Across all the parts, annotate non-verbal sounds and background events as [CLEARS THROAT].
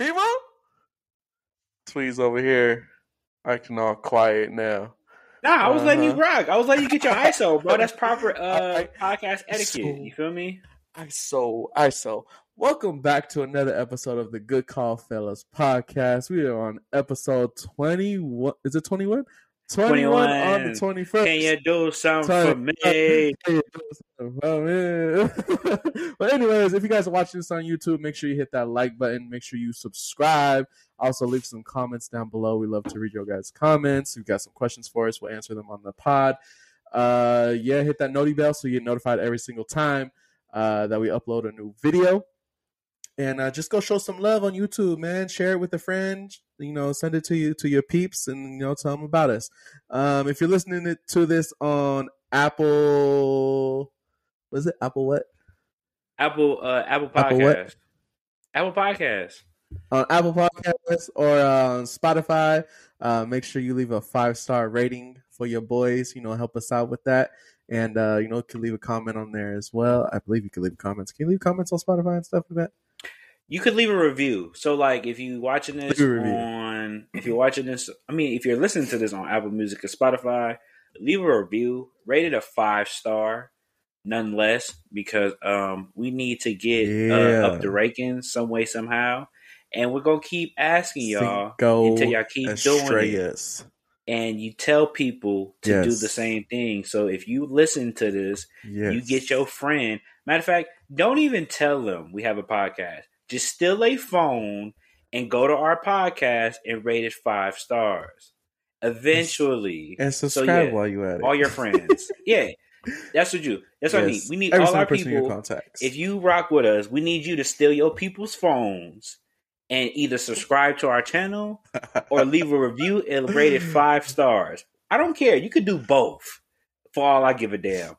people. Tweez over here acting all quiet now. Nah, I was letting you Uh-huh. rock. I was letting you get your ISO, bro. [LAUGHS] That's proper uh, I- podcast etiquette. so- you feel me? ISO, ISO. Welcome back to another episode of the Good Call Fellas podcast. We are on episode 21. Is it 21? 21, on the 21. 21st. Can you do something for me? Oh, [LAUGHS] but anyways, if you guys are watching this on YouTube, make sure you hit that like button. Make sure you subscribe. Also, leave some comments down below. We love to read your guys' comments. If you got some questions for us, we'll answer them on the pod. Uh, yeah, hit that noti bell so you get notified every single time uh, that we upload a new video. And uh, just go show some love on YouTube, man. Share it with a friend. You know, send it to you to your peeps, and you know, tell them about us. Um, if you're listening to this on Apple, was it Apple what? Apple uh, Apple Apple what? Podcast. Apple Podcast. On Apple Podcasts or uh, on Spotify, uh, make sure you leave a five star rating for your boys. You know, help us out with that. And uh, you know, you can leave a comment on there as well. I believe you can leave comments. Can you leave comments on Spotify and stuff like that? You could leave a review. So, like, if you watching this Leave a review. on, if you're watching this, I mean, if you're listening to this on Apple Music or Spotify, leave a review. Rate it a five star, none less, because um we need to get Yeah. uh, up the rankings some way somehow, and we're gonna keep asking y'all Cinco until y'all keep doing it. And you tell people to do the same thing. So if you listen to this Yes. you get your friend. Matter of fact, don't even tell them we have a podcast. Just steal a phone and go to our podcast and rate it five stars. Eventually, and subscribe yeah, while you at it. all your friends. [LAUGHS] yeah, that's what you. That's what I need. We need Every all our single in your people. contacts. If you rock with us, we need you to steal your people's phones and either subscribe to our channel or leave a review and rate it five [LAUGHS] stars. I don't care. You could do both for all I give a damn.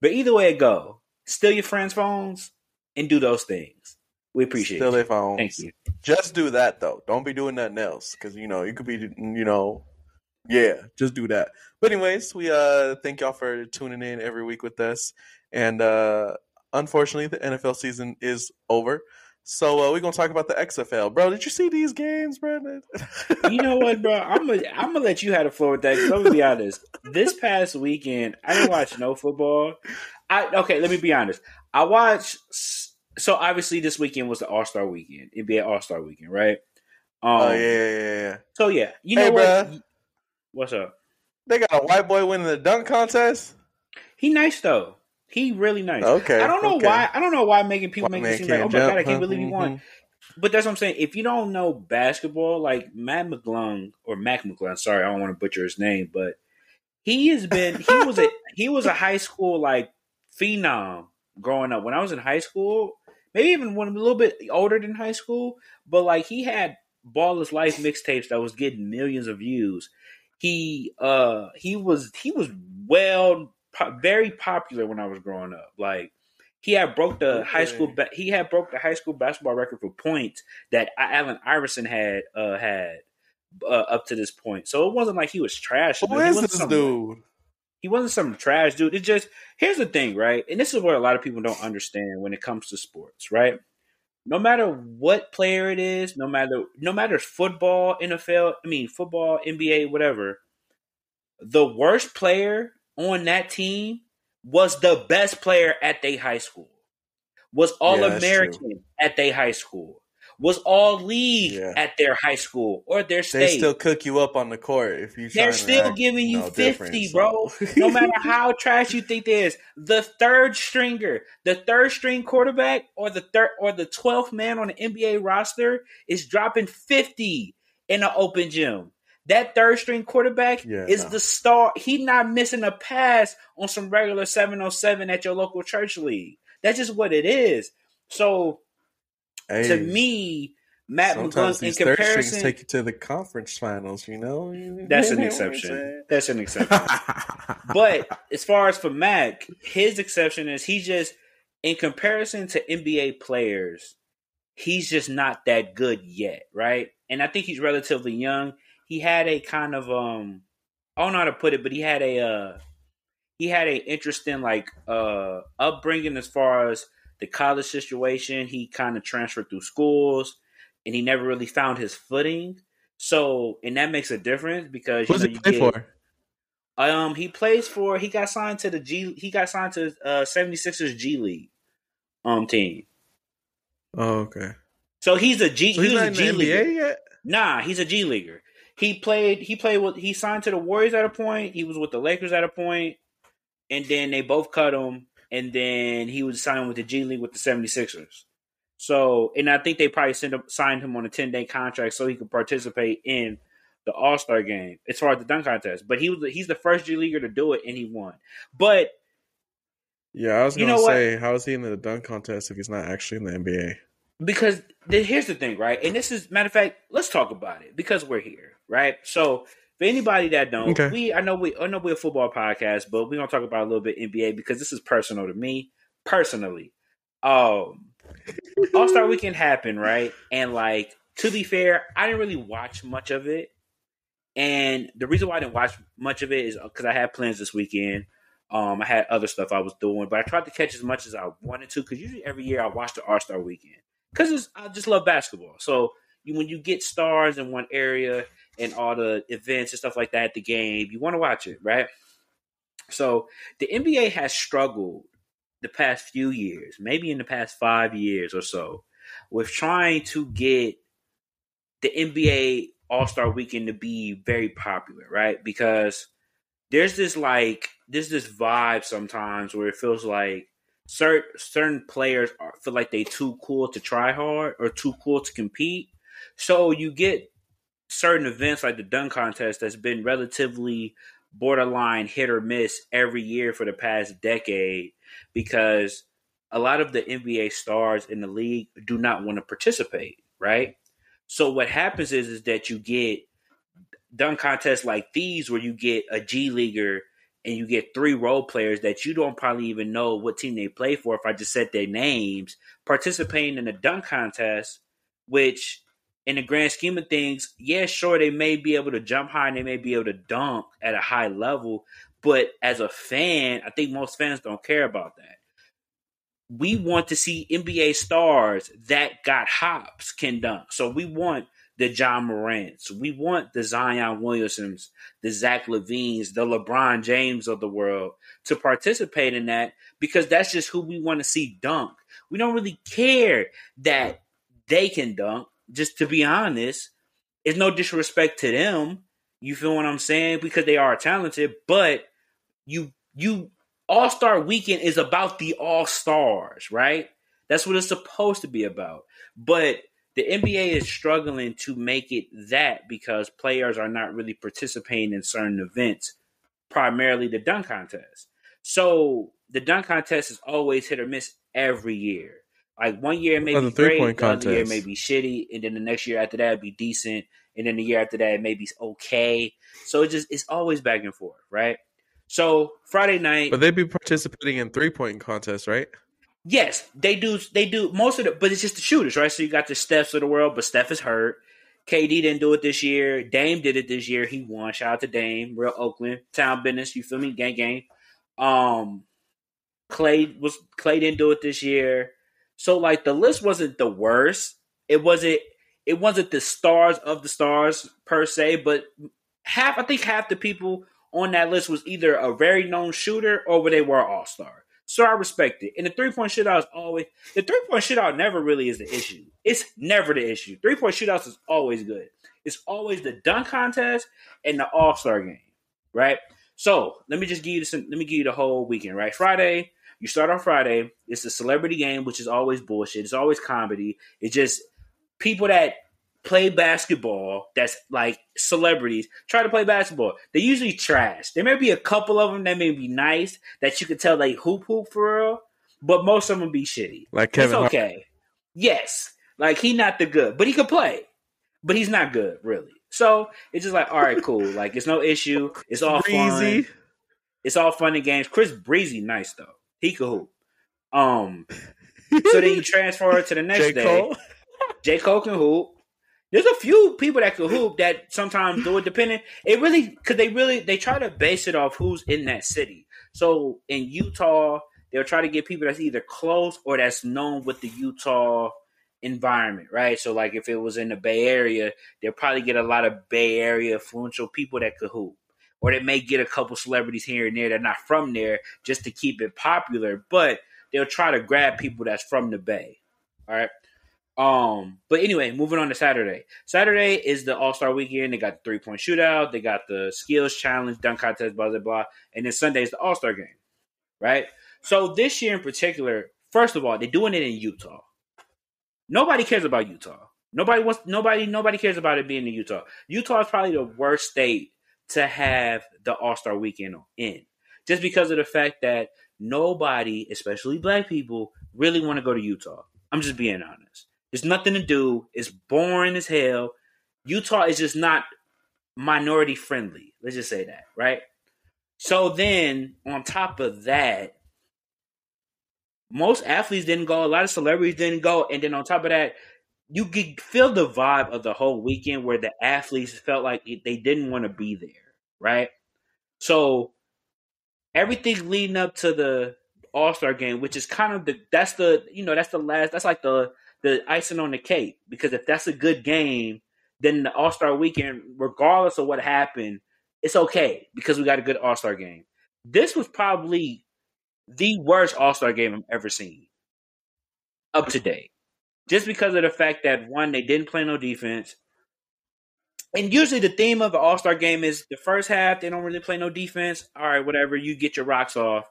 But either way it go, steal your friends' phones and do those things. We appreciate Steal it. their phones. Thank you. Just do that though. Don't be doing nothing else because you know you could be you know yeah. Just do that. But anyways, we uh thank y'all for tuning in every week with us. And uh unfortunately, the NFL season is over. So uh, we're gonna talk about the XFL, bro. Did you see these games, Brandon? You know what, bro? I'm gonna I'm gonna let you have the floor with that. Cause I'm gonna be honest. This past weekend, I didn't watch no football. I okay. Let me be honest. I watched. So obviously, this weekend was the All Star weekend, NBA All Star weekend, right? Um, Oh yeah, yeah, yeah. So yeah, you know Hey, what? bruh. What's up? They got a white boy winning the dunk contest. He nice though. He really nice. Okay, I don't know okay. why. I don't know why making people White make it seem like, oh my god, I can't believe he won. Mhm. But that's what I'm saying. If you don't know basketball, like Matt McClung or Mac McClung, sorry, I don't want to butcher his name, but he has been he was a he was a high school like phenom growing up. When I was in high school, maybe even when I'm a little bit older than high school, but like he had Ballislife mixtapes that was getting millions of views. He uh he was he was well po- very popular when I was growing up. Like he had broke the high school ba- he had broke the high school basketball record for points that Allen Iverson had uh had uh, up to this point. So it wasn't like he was trash. Who is this dude? He wasn't some trash dude. It just here's the thing, right? And this is what a lot of people don't understand when it comes to sports, right? No matter what player it is, no matter no matter football, NFL, I mean football, NBA, whatever, the worst player on that team was the best player at their high school. Was all yeah, American at their high school. Was all league Yeah. at their high school or their state. They still cook you up on the court if you. They're still giving you 50, bro. so. no matter [LAUGHS] how trash you think they is, the third stringer, the third string quarterback, or the third or the twelfth man on the NBA roster is dropping fifty in an open gym. That third string quarterback Yeah, is no. the star. He not missing a pass on some regular seven oh seven at your local church league. That's just what it is. So Hey, to me, Matt McClung in comparison, take you to the conference finals. You know, that's an know what I'm exception. That's an exception. But as far as for Mac, his exception is he just, in comparison to NBA players, he's just not that good yet, right? And I think he's relatively young. He had a kind of um, I don't know how to put it, but he had a uh, he had a interesting like uh upbringing as far as the college situation. He kind of transferred through schools. and he never really found his footing. So, and that makes a difference because he know, play get, for? Um, he plays for. He got signed to the G. He got signed to uh 76ers G League um team. Oh, okay. So he's a G. So he he's was not a in G the leaguer. NBA yet. Nah, he's a G leaguer. He played. He played with. He signed to the Warriors at a point. He was with the Lakers at a point, and then they both cut him. And then he was signed with the G League with the 76ers. So, and I think they probably him, signed him on a ten day contract so he could participate in the All Star game as far as the dunk contest. But he was he's the first G leaguer to do it, and he won. But Yeah, I was gonna know what? say, how is he in the dunk contest if he's not actually in the NBA? because the, here's the thing, right? And this is matter of fact, let's talk about it because we're here, right? So for anybody that don't, Okay. we I know we I know we're a football podcast, but we're gonna talk about a little bit NBA because this is personal to me personally. Um, [LAUGHS] All Star Weekend happened, right? And like to be fair, I didn't really watch much of it. And the reason why I didn't watch much of it is because I had plans this weekend. Um, I had other stuff I was doing, but I tried to catch as much as I wanted to because usually every year I watch the All Star Weekend because I just love basketball. So you, when you get stars in one area and all the events and stuff like that at the game, you want to watch it, right? So the NBA has struggled the past few years, maybe in the past five years or so, with trying to get the NBA All Star Weekend to be very popular, right? Because there's this like there's this vibe sometimes where it feels like certain certain players are, feel like they too cool to try hard or too cool to compete. So you get certain events like the dunk contest that's been relatively borderline hit or miss every year for the past decade because a lot of the NBA stars in the league do not want to participate, right? So what happens is is that you get dunk contests like these where you get a G leaguer and you get three role players that you don't probably even know what team they play for if I just said their names participating in a dunk contest, which in the grand scheme of things, yeah, sure, they may be able to jump high and they may be able to dunk at a high level, but as a fan, I think most fans don't care about that. We want to see NBA stars that got hops can dunk. So we want the Ja Morants. We want the Zion Williamsons, the Zach LaVines, the LeBron James of the world to participate in that because that's just who we want to see dunk. We don't really care that they can dunk. Just to be honest, it's no disrespect to them. You feel what I'm saying? Because they are talented, but you you All Star Weekend is about the All Stars, right? That's what it's supposed to be about. But the NBA is struggling to make it that because players are not really participating in certain events, primarily the dunk contest. So the dunk contest is always hit or miss every year. Like one year it may Or be the great, three-point the other year it may be shitty, and then the next year after that it'd be decent, and then the year after that it may be okay. So it just it's always back and forth, right? So Friday night, But they'd be participating in three point contests, right? Yes, they do. They do most of it, but it's just the shooters, right? So you got the Stephs of the world, but Steph is hurt. KD didn't do it this year. Dame did it this year. He won. Shout out to Dame, real Oakland town business. You feel me? Gang gang. Um, Klay was Klay didn't do it this year. So like the list wasn't the worst. It wasn't. It wasn't the stars of the stars per se, but half I think half the people on that list was either a very known shooter or they were all star. So I respect it. And the three point shootout is always the three point shootout never really is the issue. It's never the issue. Three point shootouts is always good. It's always the dunk contest and the All Star game, right? So let me just give you some. Let me give you the whole weekend, right? Friday, you start on Friday. It's a celebrity game, which is always bullshit. It's always comedy. It's just people that play basketball that's like celebrities try to play basketball. They usually trash. There may be a couple of them that may be nice that you could tell they hoop hoop for real, but most of them be shitty. Like Kevin it's Hart. okay. Yes, like he not the good, but he could play, but he's not good really. So it's just like all right, cool. Like it's no issue. It's all [LAUGHS] fun. It's all fun and games. Chris Breezy, nice though. He could hoop. Um. So then you [LAUGHS] transfer to the next J. day. Cole. J. Cole can hoop. There's a few people that can hoop that sometimes do it depending. It really because they really they try to base it off who's in that city. So in Utah, they'll try to get people that's either close or that's known with the Utah environment, right? So like if it was in the Bay Area, they'll probably get a lot of Bay Area influential people that could hoop. Or they may get a couple celebrities here and there that are not from there just to keep it popular, but they'll try to grab people that's from the Bay. All right. Um, but anyway, moving on to Saturday. Saturday is the All Star Weekend. They got the three point shootout. They got the skills challenge, dunk contest, blah blah blah. And then Sunday is the All Star game, right? So this year in particular, first of all, they're doing it in Utah. Nobody cares about Utah. Nobody wants. Nobody. Nobody cares about it being in Utah. Utah is probably the worst state to have the All Star Weekend in, just because of the fact that nobody, especially Black people, really want to go to Utah. I'm just being honest. There's nothing to do. It's boring as hell. Utah is just not minority friendly. Let's just say that, right? So then, on top of that, most athletes didn't go. A lot of celebrities didn't go. And then on top of that, you could feel the vibe of the whole weekend where the athletes felt like they didn't want to be there, right? So everything leading up to the All Star game, which is kind of the that's the you know that's the last that's like the the icing on the cake because if that's a good game, then the All Star weekend, regardless of what happened, it's okay because we got a good All Star game. This was probably the worst All Star game I've ever seen up to date, just because of the fact that one they didn't play no defense. And usually the theme of the All Star game is the first half they don't really play no defense. All right, whatever, you get your rocks off,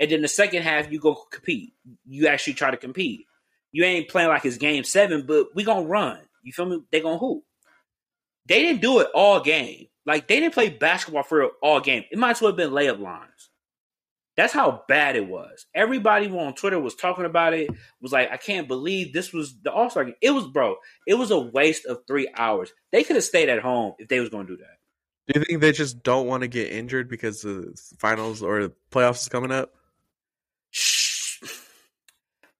and then the second half you go compete. You actually try to compete you ain't playing like it's game seven, but we gonna run. You feel me? They gonna hoop. They didn't do it all game. Like they didn't play basketball for all game. It might as well have been layup lines. That's how bad it was. Everybody on Twitter was talking about it. Was like, I can't believe this was the All Star game. It was, bro. It was a waste of three hours. They could have stayed at home if they was going to do that. Do you think they just don't want to get injured because the finals or the playoffs is coming up? [SIGHS]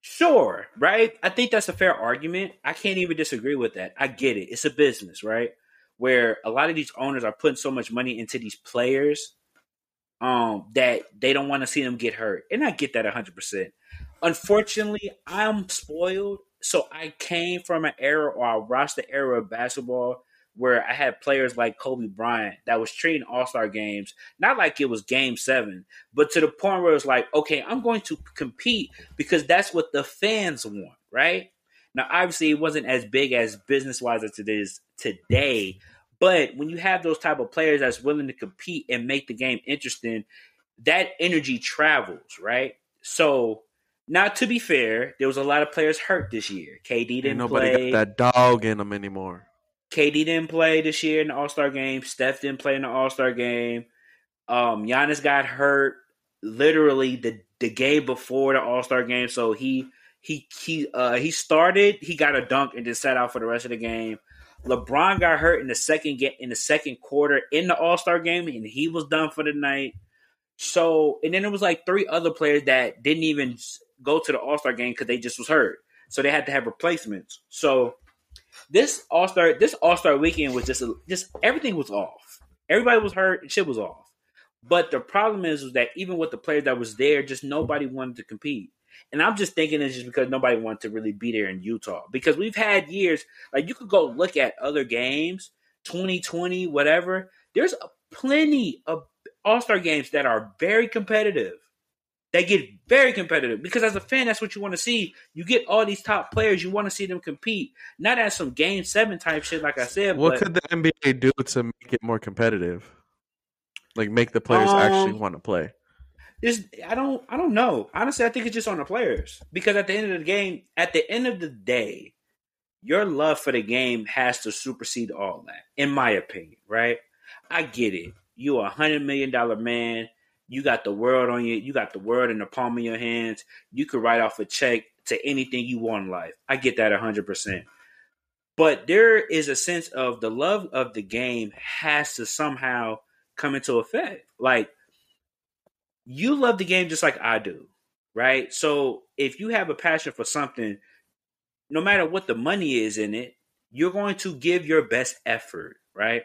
Sure, right? I think that's a fair argument. I can't even disagree with that. I get it. It's a business, right? Where a lot of these owners are putting so much money into these players um that they don't want to see them get hurt. And I get that 100%. Unfortunately, I'm spoiled. So I came from an era or I watched the era of basketball where I had players like Kobe Bryant that was treating All Star games not like it was Game Seven, but to the point where it was like, okay, I'm going to compete because that's what the fans want, right? Now, obviously, it wasn't as big as business wise as it is today, but when you have those type of players that's willing to compete and make the game interesting, that energy travels, right? So. Now, to be fair, there was a lot of players hurt this year. KD didn't Ain't nobody play. got that dog in them anymore. KD didn't play this year in the All Star game. Steph didn't play in the All Star game. Um, Giannis got hurt literally the the game before the All Star game, so he he he uh he started. He got a dunk and just sat out for the rest of the game. LeBron got hurt in the second get in the second quarter in the All Star game, and he was done for the night. So, and then it was like three other players that didn't even go to the All Star game because they just was hurt. So they had to have replacements. So this All Star this All Star weekend was just just everything was off. Everybody was hurt and shit was off. But the problem is, that even with the players that was there, just nobody wanted to compete. And I'm just thinking it's just because nobody wanted to really be there in Utah. Because we've had years, like you could go look at other games, 2020, whatever. There's plenty of All Star games that are very competitive they get very competitive because as a fan, that's what you want to see. You get all these top players, you want to see them compete, not as some game seven type shit. Like I said, what could the NBA do to make it more competitive? Like make the players um, actually want to play. This I don't I don't know. Honestly, I think it's just on the players because at the end of the game, at the end of the day, your love for the game has to supersede all that, in my opinion. Right? I get it. You are a hundred million dollar man you got the world on you. You got the world in the palm of your hands. You could write off a check to anything you want in life. I get that 100%. But there is a sense of the love of the game has to somehow come into effect. Like, you love the game just like I do, right? So if you have a passion for something, no matter what the money is in it, you're going to give your best effort, right?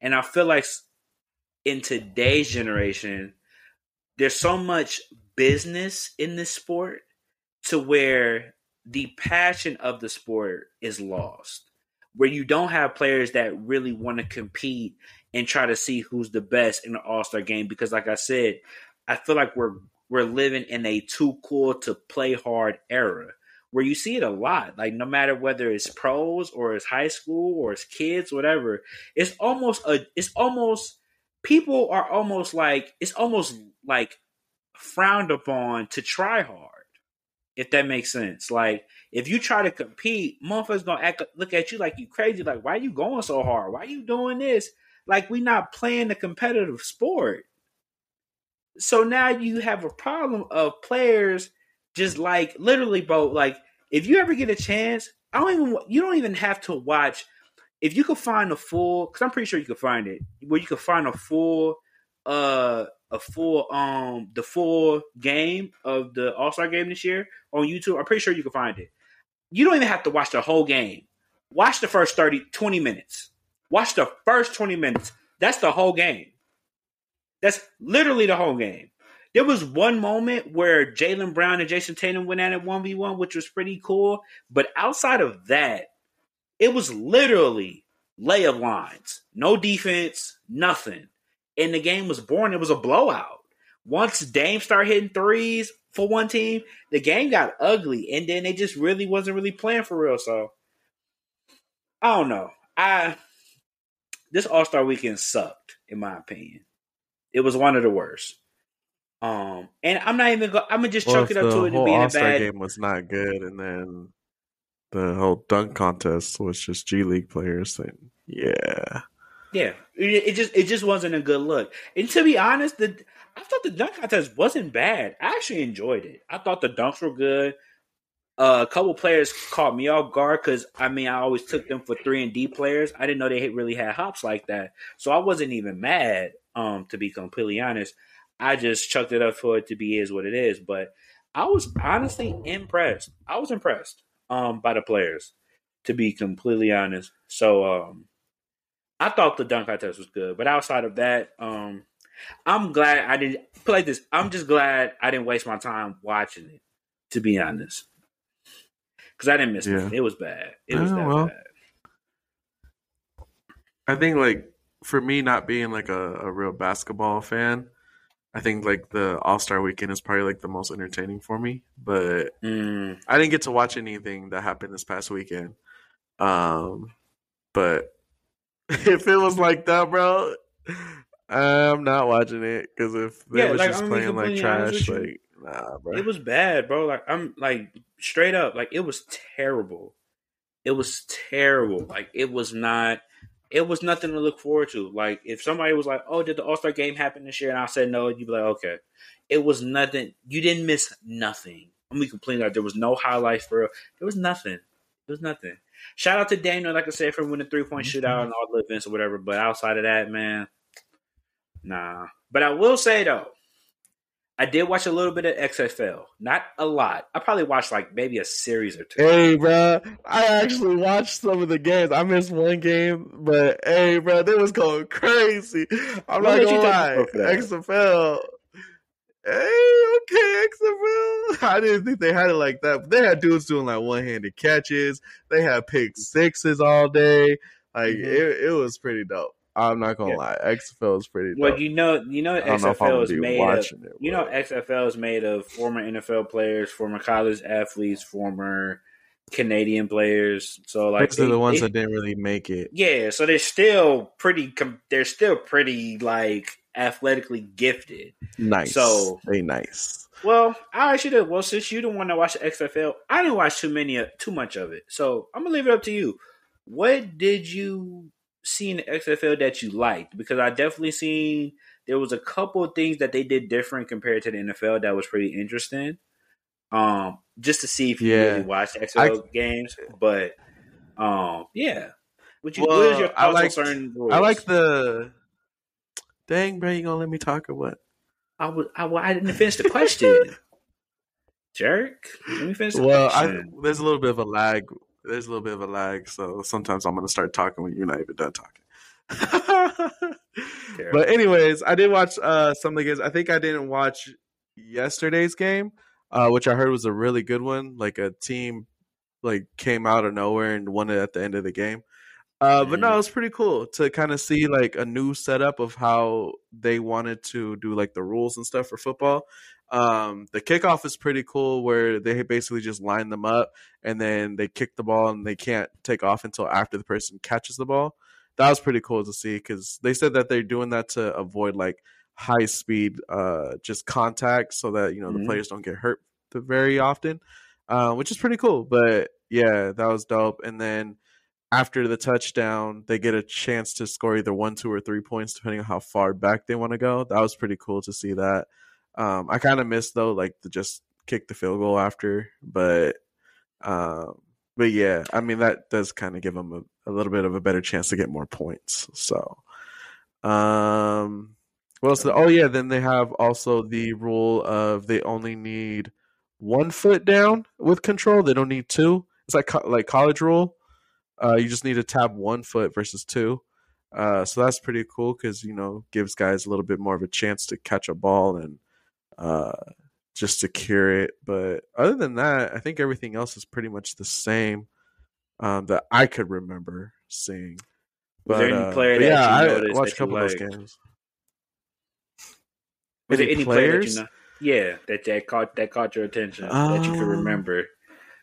And I feel like in today's generation, there's so much business in this sport to where the passion of the sport is lost. Where you don't have players that really want to compete and try to see who's the best in the All Star game. Because, like I said, I feel like we're we're living in a too cool to play hard era where you see it a lot. Like no matter whether it's pros or it's high school or it's kids, whatever, it's almost a it's almost people are almost like it's almost like frowned upon to try hard. If that makes sense. Like if you try to compete, motherfuckers gonna act look at you like you crazy, like why are you going so hard? Why are you doing this? Like we not playing a competitive sport. So now you have a problem of players just like literally, bro. Like if you ever get a chance, I don't even you don't even have to watch. If you could find a full, because I'm pretty sure you could find it, where you could find a full, uh, a full, um, the full game of the All Star game this year on YouTube. I'm pretty sure you can find it. You don't even have to watch the whole game. Watch the first 30, 20 minutes. Watch the first 20 minutes. That's the whole game. That's literally the whole game. There was one moment where Jaylen Brown and Jayson Tatum went at it 1v1, which was pretty cool. But outside of that, it was literally layup lines. No defense, nothing. And the game was boring. It was a blowout. Once Dame started hitting threes for one team, the game got ugly. And then they just really wasn't really playing for real. So I don't know. I this All Star weekend sucked, in my opinion. It was one of the worst. Um, and I'm not even. Go- I'm gonna just well, chuck it up to it to being All-Star a bad game was not good, and then the whole dunk contest was just G League players. And yeah, yeah, it, it, just it just wasn't a good look. And to be honest, the I thought the dunk contest wasn't bad. I actually enjoyed it. I thought the dunks were good. Uh, a couple players caught me off guard because I mean I always took them for three and D players. I didn't know they really had hops like that, so I wasn't even mad. Um, to be completely honest, I just chucked it up for it to be is what it is. But I was honestly impressed. I was impressed um, by the players, to be completely honest. So um, I thought the dunk contest was good, but outside of that, um, I'm glad I didn't play like this. I'm just glad I didn't waste my time watching it. To be honest, because I didn't miss yeah. it. It was bad. It was that well, bad. I think like for me, not being like a, a real basketball fan, I think like the All Star Weekend is probably like the most entertaining for me, but mm. I didn't get to watch anything that happened this past weekend. Um, but [LAUGHS] if it was like that, bro, I'm not watching it because if they yeah, was like, just I'm playing like trash, like nah, bro, it was bad, bro. Like I'm like straight up, like it was terrible. It was terrible. Like it was not it was nothing to look forward to. Like if somebody was like, "Oh, did the All Star game happen this year?" and I said no, you'd be like, "Okay." It was nothing. You didn't miss nothing. I'm gonna complain like there was no highlights for. There was nothing. There was nothing. Shout out to Daniel, like I said, for winning three point mm-hmm. shootout and all the events or whatever. But outside of that, man, nah. But I will say though, I did watch a little bit of XFL, not a lot. I probably watched like maybe a series or two. Hey, bro, I actually watched some of the games. I missed one game, but hey, bro, they was going crazy. I'm what not gonna lie, XFL. Hey, okay, XFL. [LAUGHS] I didn't think they had it like that. But they had dudes doing like one handed catches. They had pick sixes all day. Like mm-hmm. it, it was pretty dope. I'm not gonna yeah. lie, XFL is pretty. Dope. Well, you know, you know, XFL know is made of. It, you know, XFL is made of former NFL players, former college athletes, former Canadian players. So like, they, are the ones they, that didn't really make it. Yeah, so they're still pretty. They're still pretty like athletically gifted. Nice. So they nice. Well, I actually did. Well, since you don't want to watch the XFL, I didn't watch too many, uh, too much of it. So I'm gonna leave it up to you. What did you seen the XFL that you liked? Because I definitely seen there was a couple of things that they did different compared to the NFL that was pretty interesting. Um, just to see if you yeah. really watch XFL I, games, but um, yeah. What you? Well, what is your thoughts I like, certain rules? I like the. Dang, bro, you gonna let me talk or what? I was. I, well, I didn't finish the question. [LAUGHS] Jerk. Let me finish. well, I, there's a little bit of a lag there's a little bit of a lag, so sometimes I'm gonna start talking when you're not even done talking. [LAUGHS] but anyways, I did watch uh, some of the games. I think I didn't watch yesterday's game. uh, which I heard was a really good one. Like a team like came out of nowhere and won it at the end of the game. Uh, but no, it was pretty cool to kind of see like a new setup of how they wanted to do like the rules and stuff for football. Um, the kickoff is pretty cool where they basically just line them up and then they kick the ball and they can't take off until after the person catches the ball. That was pretty cool to see because they said that they're doing that to avoid like high speed, uh, just contact so that you know Mhm. the players don't get hurt very often, uh, which is pretty cool. But yeah, that was dope. And then after the touchdown, they get a chance to score either one, two, or three points, depending on how far back they want to go. That was pretty cool to see that. Um, I kind of missed though, like to just kick the field goal after, but um, but yeah, I mean that does kind of give them a, a little bit of a better chance to get more points. So, um, what else? Oh yeah, then they have also the rule of they only need one foot down with control. They don't need two. It's like co- like college rule. Uh, you just need to tap one foot versus two. Uh, so that's pretty cool because you know gives guys a little bit more of a chance to catch a ball and uh, just cure it. But other than that, I think everything else is pretty much the same um, that I could remember seeing. Was But, there any uh, player but that yeah, you I watched a couple of those games. Was there Any any player that players? you know? Yeah, that that caught that caught your attention that you can Um, remember.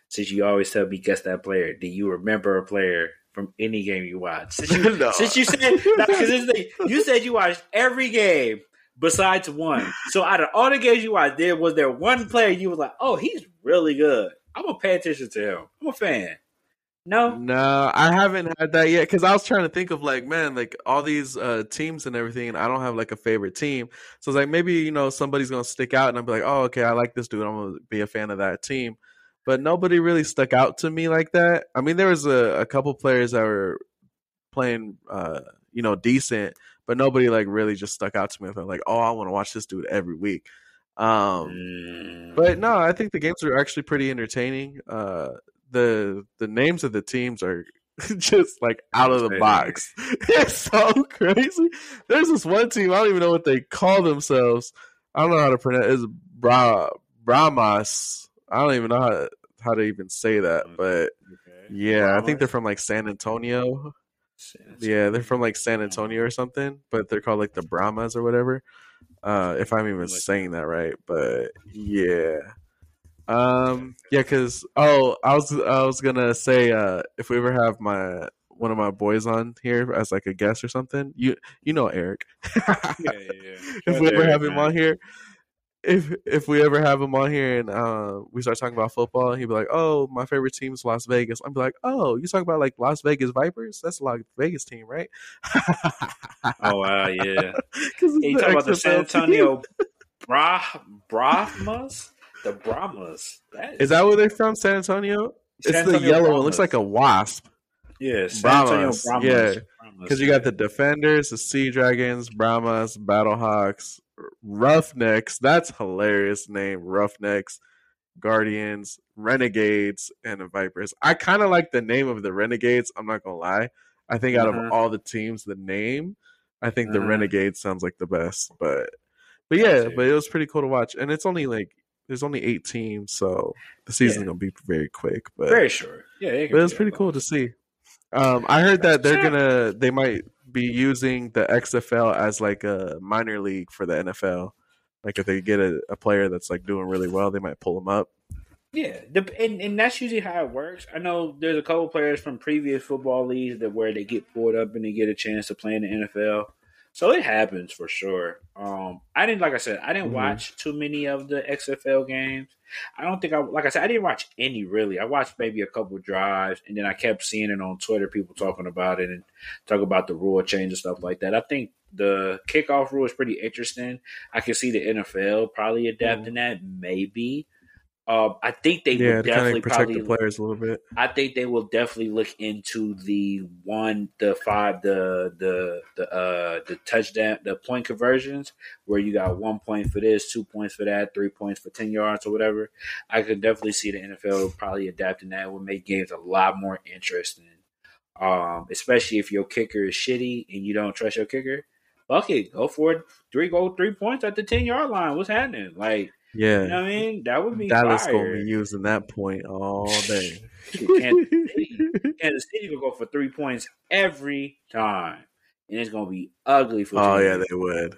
Since you always tell me guess that player, do you remember a player from any game you watched? Since you, [LAUGHS] No. since you said because [LAUGHS] you said you watched every game besides one. So out of all the games you watched, there was there one player you was like, oh, he's really good. I'm gonna pay attention to him. I'm a fan. No, No, I haven't had that yet because I was trying to think of like, man, like all these uh, teams and everything, and I don't have like a favorite team. So it's like maybe you know somebody's gonna stick out, and I'll be like, oh, okay, I like this dude. I'm gonna be a fan of that team. But nobody really stuck out to me like that. I mean, there was a, a couple players that were playing, uh, you know, decent, but nobody like really just stuck out to me. Like, oh, I want to watch this dude every week. Um, Mm. but no, I think the games are actually pretty entertaining. Uh, the the names of the teams are [LAUGHS] just like out of the box. [LAUGHS] It's so crazy. There's this one team I don't even know what they call themselves. I don't know how to pronounce. It. It's Bra Brahmas. I don't even know how to, how to even say that. But Okay. yeah, I think they're from like San Antonio. Yeah, they're from like San Antonio. Or something, but they're called like the Brahmas or whatever. Uh, if I'm even saying that right, but yeah, um, [LAUGHS] yeah, because oh, I was I was gonna say uh, if we ever have my one of my boys on here as like a guest or something, you you know Eric. Yeah, yeah, yeah. [LAUGHS] if we ever to have him man. on here, if if we ever have him on here and uh, we start talking about football, he'd be like, "Oh, my favorite team is Las Vegas." I'm be like, "Oh, you talking about like Las Vegas Vipers? That's a Las Vegas team, right?" [LAUGHS] Oh wow, yeah. [LAUGHS] Hey, you talking about the San Antonio Bra Brahmas? The Brahmas. That Is that where they're from? San Antonio? San it's the Antonio yellow one. It looks like a wasp. yeah, San Antonio Brahmas, Brahmas. yeah. Because you got the Defenders, the Sea Dragons, Brahmas, Battlehawks, Roughnecks. That's hilarious name. Roughnecks, Guardians, Renegades, and the Vipers. I kind of like the name of the Renegades. I'm not gonna lie. I think out Uh-huh. of all the teams, the name, I think the Uh-huh. Renegades sounds like the best. But but yeah, but it was pretty cool to watch. And it's only like there's only eight teams, so the season's Yeah. gonna be very quick. But very short. Yeah, it but it was pretty cool to see. Um, I heard that they're gonna they might be using the XFL as like a minor league for the NFL. Like if they get a, a player that's like doing really well, they might pull them up. Yeah, the, and and that's usually how it works. I know there's a couple players from previous football leagues that where they get pulled up and they get a chance to play in the NFL. So it happens for sure. Um, I didn't like I said I didn't Mhm. watch too many of the XFL games. I don't think I like I said I didn't watch any really. I watched maybe a couple drives and then I kept seeing it on Twitter, people talking about it and talk about the rule change and stuff like that. I think the kickoff rule is pretty interesting. I can see the NFL probably adapting mm-hmm. that maybe. Um, I think they yeah, will definitely protect probably. the players a little bit. I think they will definitely look into the one, the five, the the the uh the touchdown, the point conversions, where you got one point for this, two points for that, three points for ten yards or whatever. I could definitely see the NFL probably adapting that. It would make games a lot more interesting. Um, especially if your kicker is shitty and you don't trust your kicker. Fuck it, go for it. Three go three points at the ten yard line. What's happening? Like Yeah, You know what I mean? That would be Dallas fire. gonna be using that point all [LAUGHS] day. Kansas City. Kansas City will go for three points every time, and it's gonna be ugly for. oh yeah, they would.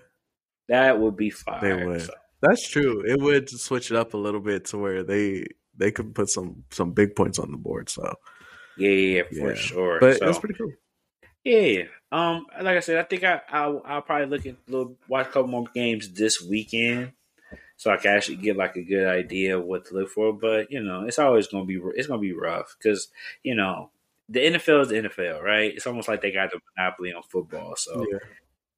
that would be fire. They would. So, That's true. It would switch it up a little bit to where they they could put some some big points on the board. So, yeah, yeah, for Yeah. sure. but so, that's pretty cool. yeah, yeah. Um, like I said, I think I I'll, I'll probably look at little watch a couple more games this weekend, so I can actually get like a good idea of what to look for. But you know, it's always gonna be it's gonna be rough because you know the NFL is the NFL, right? It's almost like they got the monopoly on football, so. Yeah.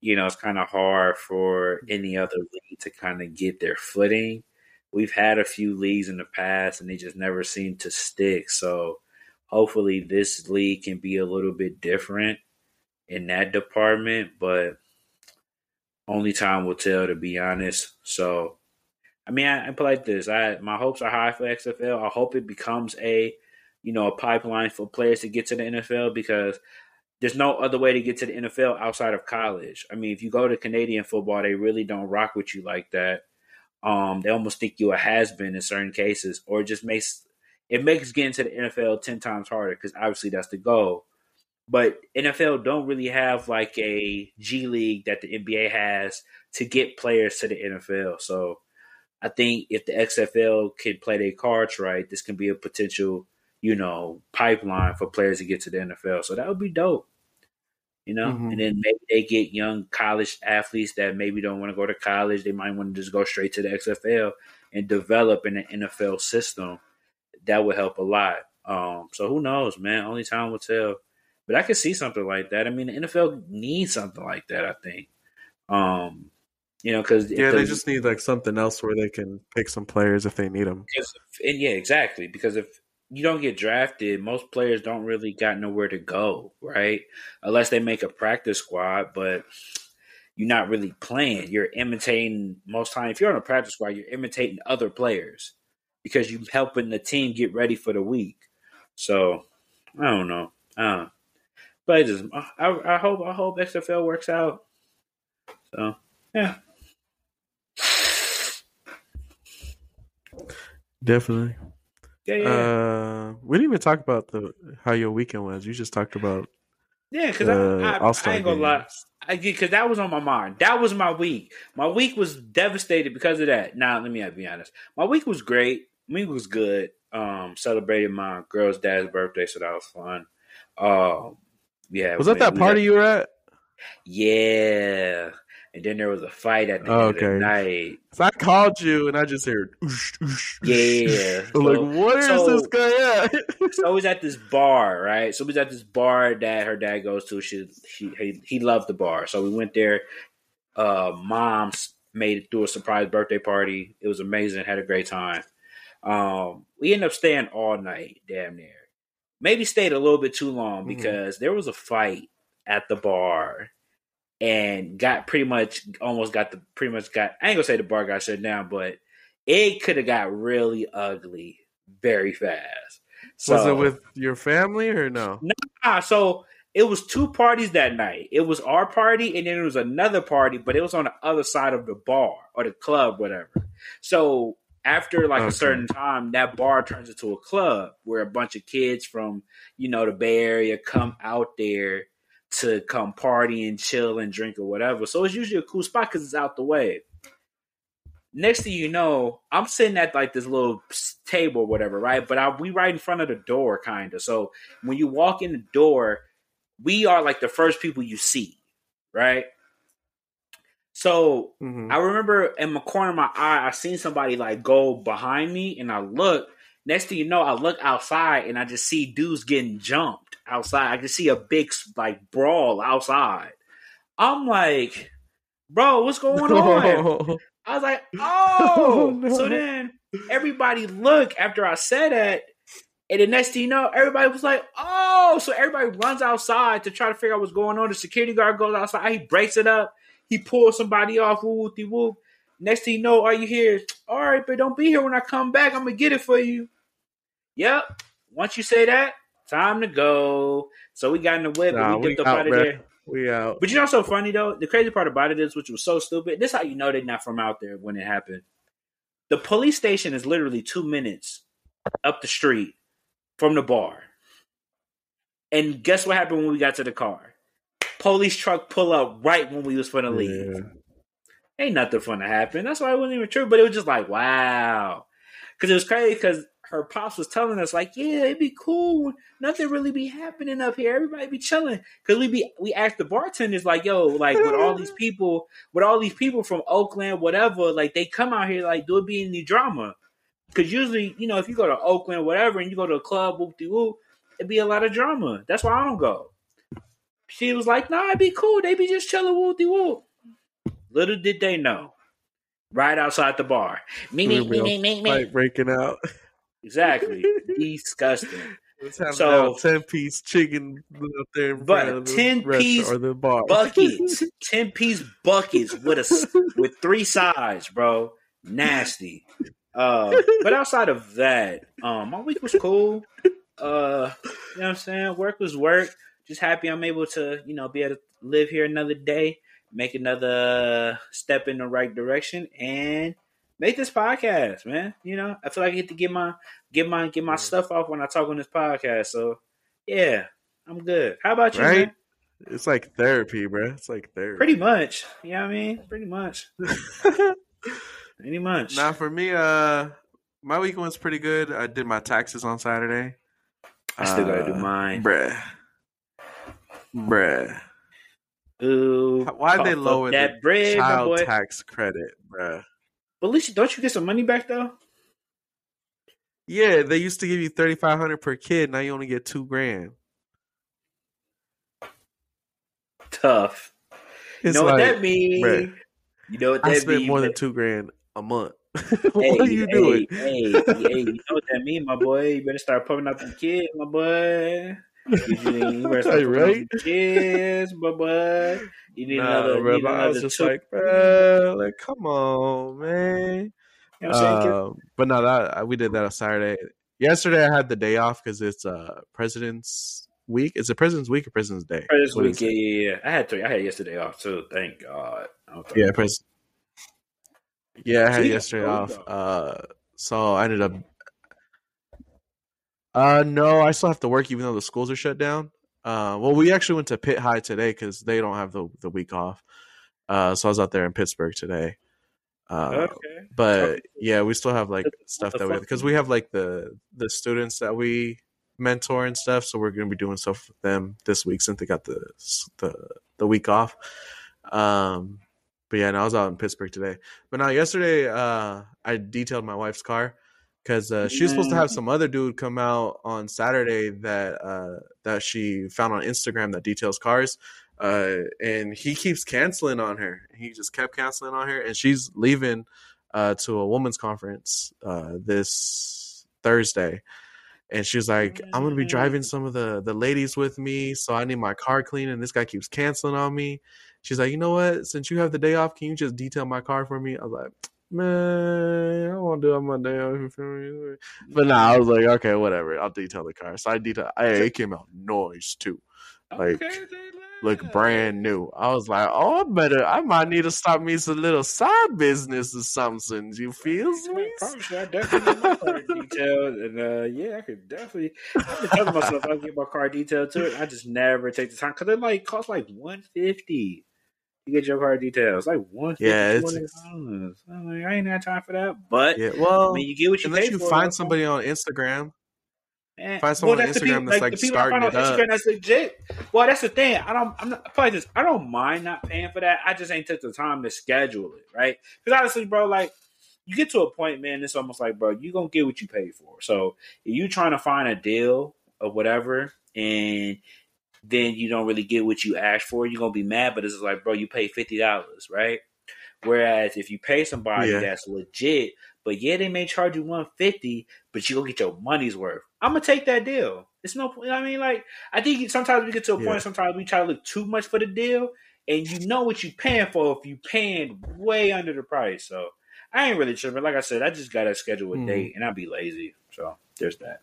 you know, it's kind of hard for mm-hmm. any other league to kind of get their footing. We've had a few leagues in the past and they just never seem to stick. So hopefully this league can be a little bit different in that department, but only time will tell to be honest. So I mean, I, I like this. I my hopes are high for XFL. I hope it becomes a, you know, a pipeline for players to get to the NFL because there's no other way to get to the NFL outside of college. I mean, if you go to Canadian football, they really don't rock with you like that. Um, they almost think you a has been in certain cases, or it just makes it makes getting to the NFL ten times harder because obviously that's the goal. But NFL don't really have like a G League that the NBA has to get players to the NFL. So I think if the XFL can play their cards right, this can be a potential, you know, pipeline for players to get to the NFL. So that would be dope. You know, Mhm. and then maybe they get young college athletes that maybe don't want to go to college. They might want to just go straight to the XFL and develop in the NFL system. That would help a lot. Um, so who knows, man? Only time will tell. But I could see something like that. I mean, the NFL needs something like that. I think. Um, you know, because Yeah, they just need like something else where they can pick some players if they need them. and yeah, exactly. Because if you don't get drafted, most players don't really got nowhere to go, right? Unless they make a practice squad, but you're not really playing. You're imitating most time. If you're on a practice squad, you're imitating other players because you're helping the team get ready for the week. So I don't know. Uh, but I just I, I hope I hope XFL works out. So yeah. Definitely. Yeah, yeah. Uh, we didn't even talk about the how your weekend was. You just talked about Yeah, because the I, I, I ain't gonna lie. games. I because that was on my mind. That was my week. My week was devastated because of that. Now, let me be honest. My week was great. My week was good. Um, celebrated my girl's dad's birthday, so that was fun. Um, yeah, Was that that party had- you were at? yeah, and then there was a fight at the Oh, end of okay. the night. So I called you and I just heard. Oosh, oosh, Yeah. [LAUGHS] So- like, where is so- this guy at? [LAUGHS] so he's at this bar, right? So he's at this bar that her dad goes to. She, she he, he loved the bar, so we went there. Uh, mom's made it through a surprise birthday party. It was amazing. Had a great time. Um, we ended up staying all night, damn near. Maybe stayed a little bit too long Mhm. because there was a fight at the bar, and got pretty much almost got the pretty much got. I ain't gonna say the bar got shut down, but it could have got really ugly very fast. So, was it with your family or no? Nah, so it was two parties that night. It was our party, and then there was another party, but it was on the other side of the bar or the club, whatever. So after like Okay. a certain time, that bar turns into a club where a bunch of kids from you know the Bay Area come out there to come party and chill and drink or whatever. So it's usually a cool spot because it's out the way. Next thing you know, I'm sitting at like this little table or whatever, right? But I, we right in front of the door, kind of. So when you walk in the door, we are like the first people you see, right? So Mhm. I remember in the corner of my eye, I seen somebody like go behind me, and I look. Next thing you know, I look outside and I just see dudes getting jumped outside. I can see a big like brawl outside. I'm like, bro, what's [LAUGHS] going on? I was like, [LAUGHS] oh. Oh, no. So then everybody look after I said that. And the next thing you know, everybody was like, oh. So everybody runs outside to try to figure out what's going on. The security guard goes outside. He breaks it up. He pulls somebody off. Woo, woo, woo. Next thing you know, all you hear is, all right, but don't be here when I come back. I'm going to get it for you. Yep. Once you say that, time to go. So we got in the whip Nah, and we we dipped up out, out of there. We out. But you know what's so funny though? The crazy part about it is, which was so stupid. This how you know they're not from out there when it happened. The police station is literally two minutes up the street from the bar. And guess what happened when we got to the car? Police truck pull up right when we was going to leave. Yeah. Ain't nothing finna happen. That's why it wasn't even true. But it was just like, wow. Cause it was crazy because her pops was telling us, like, yeah, it'd be cool. Nothing really be happening up here. Everybody be chilling. Cause we be we asked the bartenders, like, yo, like with all these people, with all these people from Oakland, whatever, like they come out here, like, do it be any drama? Cause usually, you know, if you go to Oakland, whatever, and you go to a club, whoop de whoop, it'd be a lot of drama. That's why I don't go. She was like, nah, it'd be cool. They be just chilling whoop de whoop. Little did they know. Right outside the bar. Me, me, me, me, me, me. Fight breaking out. [LAUGHS] Exactly. [LAUGHS] Disgusting. Let's have So- ten piece chicken up there in But front of the 10 restaurant piece or the bar. Buckets. [LAUGHS] 10 piece buckets with a with three sides, bro. Nasty. Uh, but outside of that, um, my week was cool. Uh, you know what I'm saying? Work was work. Just happy I'm able to, you know, be able to live here another day, make another step in the right direction, and make this podcast, man. You know, I feel like I get to get my get my get my stuff off when I talk on this podcast. So yeah, I'm good. How about you, Right? man? It's like therapy, bro. It's like therapy. Pretty much. You know what I mean? Pretty much. [LAUGHS] Pretty much. Now for me, uh, my weekend was pretty good. I did my taxes on Saturday. I still gotta do Uh, mine. bruh, bruh. Ooh, Why'd they lower that the bread, child tax credit, bruh? But at least don't you get some money back though? Yeah, they used to give you thirty five hundred per kid. Now you only get two grand. Tough. You know what that means? bruh, You know what I that spent means? more than two grand a month. [LAUGHS] Hey, what are you hey, doing? Hey, hey, you know what that means, my boy? You better start pumping up the kids, my boy. You, you better start Hey, pumping up right? the kids, my boy. You need Nah, another. bro, need but I was just two- like, bro, like, come on, man. You know what I'm saying? Um, but no, that we did that on Saturday. Yesterday, I had the day off because it's uh President's Week. Is it President's Week or President's Day? President's What week, yeah, yeah, yeah. I had three. I had yesterday off too. Thank God. I don't think- Yeah, pres. Yeah, I had yesterday off. Uh, so I ended up. Uh, no, I still have to work even though the schools are shut down. Uh, well, we actually went to Pitt High today because they don't have the the week off. Uh, so I was out there in Pittsburgh today. Uh, Okay. but yeah, we still have like stuff that we because we have like the the students that we mentor and stuff. So we're gonna be doing stuff with them this week since they got the the the week off. Um, but yeah, no, I was out in Pittsburgh today. But now yesterday, uh, I detailed my wife's car because uh, she was supposed to have some other dude come out on Saturday that uh, that she found on Instagram that details cars. Uh, and he keeps canceling on her. He just kept canceling on her, and she's leaving uh, to a women's conference uh, this Thursday. And she was like, "I'm gonna be driving some of the the ladies with me, so I need my car clean." And this guy keeps canceling on me. She's like, "You know what? Since you have the day off, can you just detail my car for me?" I was like, "Man, I won't do it on my day off." you feel me?" But nah, I was like, "Okay, whatever. I'll detail the car." So I detail. Hey, it came out noise too like, Okay, look brand new. I was like, oh, I better, I might need to start me some little side business or something. You feels I me? promise you, I definitely need my car detailed, and uh, yeah, I could definitely. I've been telling myself I'll get my car detailed too. I just never take the time because it like costs like one fifty. You get your car details. Like one. Yeah, it's- dollars. Like, I ain't got time for that. But Yeah, I well, mean, you get what you unless you for. find somebody on Instagram, Man, Find someone on that's the Instagram people- that's, like, I find starting on it up. Instagram that's legit. Well, that's the thing. I don't. I'm not probably just. I don't mind not paying for that. I just ain't took the time to schedule it, right? Because honestly, bro, like you get to a point, man. It's almost like, bro, you gonna get what you pay for. So if you trying to find a deal or whatever, and then you don't really get what you asked for, you're gonna be mad. But it's like, bro, you pay fifty dollars, right? Whereas if you pay somebody Yeah. that's legit, but yeah, they may charge you one fifty, but you gonna get your money's worth. I'm gonna take that deal. It's no, point. I mean, like I think sometimes we get to a Yeah. point. Sometimes we try to look too much for the deal, and you know what you're paying for if you paying way under the price. So I ain't really tripping. Like I said, I just gotta schedule a Mhm. date, and I'll be lazy. So there's that.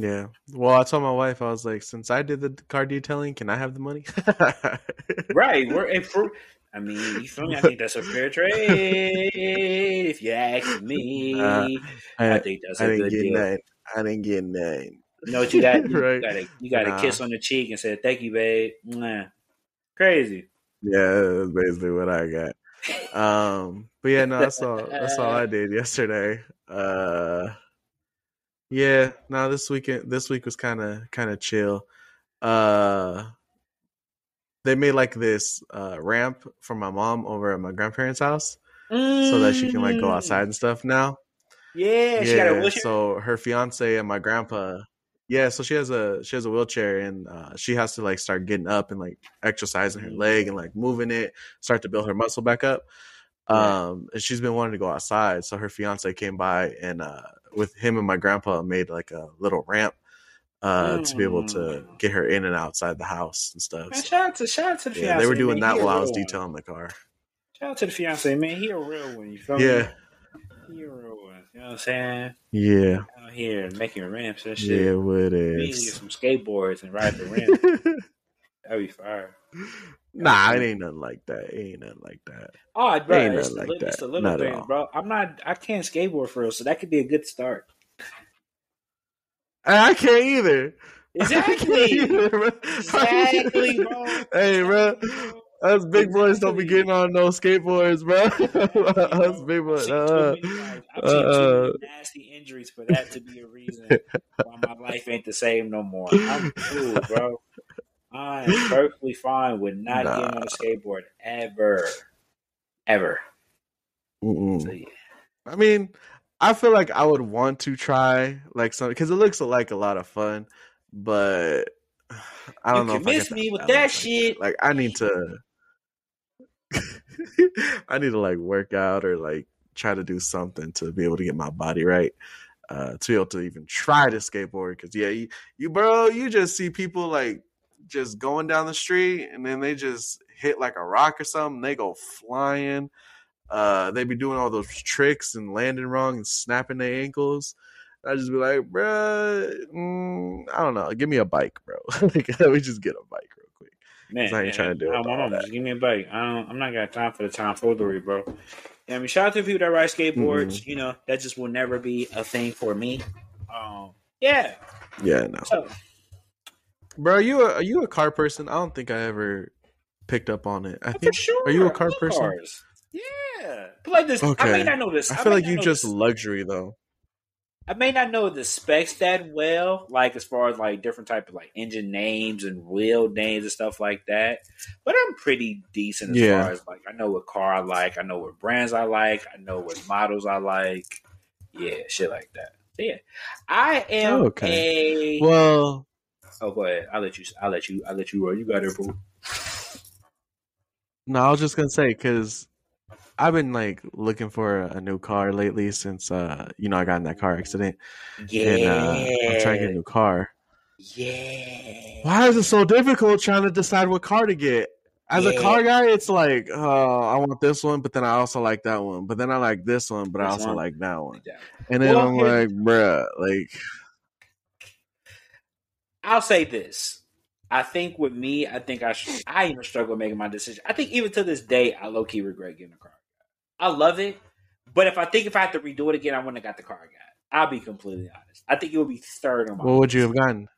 Yeah. Well, I told my wife, I was like, since I did the car detailing, can I have the money? [LAUGHS] Right. We're. I mean, you feel me? I think that's a fair trade. If you ask me, Uh, I I, think that's I a good deal. nothing. I didn't get nothing. You know what you got? [LAUGHS] You Right. got a, you got Nah. a kiss on the cheek and said, "Thank you, babe." Mwah. Crazy. Yeah, that's basically what I got. Um, but yeah, no, that's all. That's all I did yesterday. Uh, yeah, no, this weekend, this week was kind of kind of chill. Uh, they made like this uh ramp for my mom over at my grandparents' house, so that she can like go Mm. outside and stuff now. Yeah, she got a wheelchair. so her fiance and my grandpa, yeah, so she has a she has a wheelchair and uh, she has to like start getting up and like exercising her Mhm. leg and like moving it, start to build her muscle back up. Um, and she's been wanting to go outside, so her fiance came by and uh, with him and my grandpa made like a little ramp uh, to be able to Mm. get her in and outside the house and stuff. Man, shout out to shout out to the yeah, fiance. they were doing man. that while I was one. detailing the car. Shout out to the fiance, man. He a real one. You feel Yeah, me? He a real one. You know what I'm saying? yeah, Out here making ramps and shit. yeah. What We need to get some skateboards and ride the ramp. [LAUGHS] That'd be fire. Nah, it ain't nothing like that. It ain't nothing like that. Oh, bro, Ain't it's, nothing like li- it's that. the little at bro. I'm not. I can't skateboard for real, so that could be a good start. I can't either. [LAUGHS] Exactly. Either, bro. [LAUGHS] Exactly, bro. [LAUGHS] Hey, bro. Us big boys don't be getting on no skateboards, bro. Us big boys. Uh. I've seen too uh, many nasty injuries for that to be a reason why my life ain't the same no more. I'm cool, bro. I am perfectly fine with not Nah. getting on a skateboard ever, ever. So yeah, I mean, I feel like I would want to try like something because it looks like a lot of fun, but [SIGHS] I don't You know. I me with that like shit. Like I need to, [LAUGHS] I need to like work out or like try to do something to be able to get my body right. Uh, to be able to even try to skateboard because yeah, you, you bro, you just see people like just going down the street and then they just hit like a rock or something. They go flying. Uh, they be doing all those tricks and landing wrong and snapping their ankles. I just be like, bruh, mm, I don't know. Give me a bike, bro. [LAUGHS] like, let me just get a bike real quick. Man, I ain't trying to do I, all my mama, that. just give me a bike. I don't, I'm not got time for the time tomfoolery, bro. Yeah, I mean, shout out to the people that ride skateboards. Mm-hmm. You know, that just will never be a thing for me. Um, yeah. Yeah, no, So, bro. Are you a, are you a car person? I don't think I ever picked up on it. I think. sure. Are you a car person? Cars. Yeah. But like this, okay. I may not know this. I feel like you just this- luxury though. I may not know the specs that well, like as far as like different type of like engine names and wheel names and stuff like that. But I'm pretty decent as Yeah. far as like I know what car I like, I know what brands I like, I know what models I like. Yeah, shit like that. So yeah, I am oh, Okay. a. Well, oh, go ahead. I'll let you. I'll let you. I'll let you roll. You got it, bro. no, I was just gonna say because I've been like looking for a, a new car lately since uh you know I got in that car accident Yeah. and uh, I'm trying to get a new car. Yeah. Why is it so difficult trying to decide what car to get? As a car guy, it's like, oh, I want this one, but then I also like that one, but then I like this one, but I also one? like that one, Yeah. and then Well, I'm like, bruh, like, I'll say this. I think with me, I think I should, I even struggle making my decision. I think even to this day, I low key regret getting a car. I love it, but if I think if I had to redo it again, I wouldn't have got the car I got. I'll be completely honest. I think it would be third on my. what would you have gotten?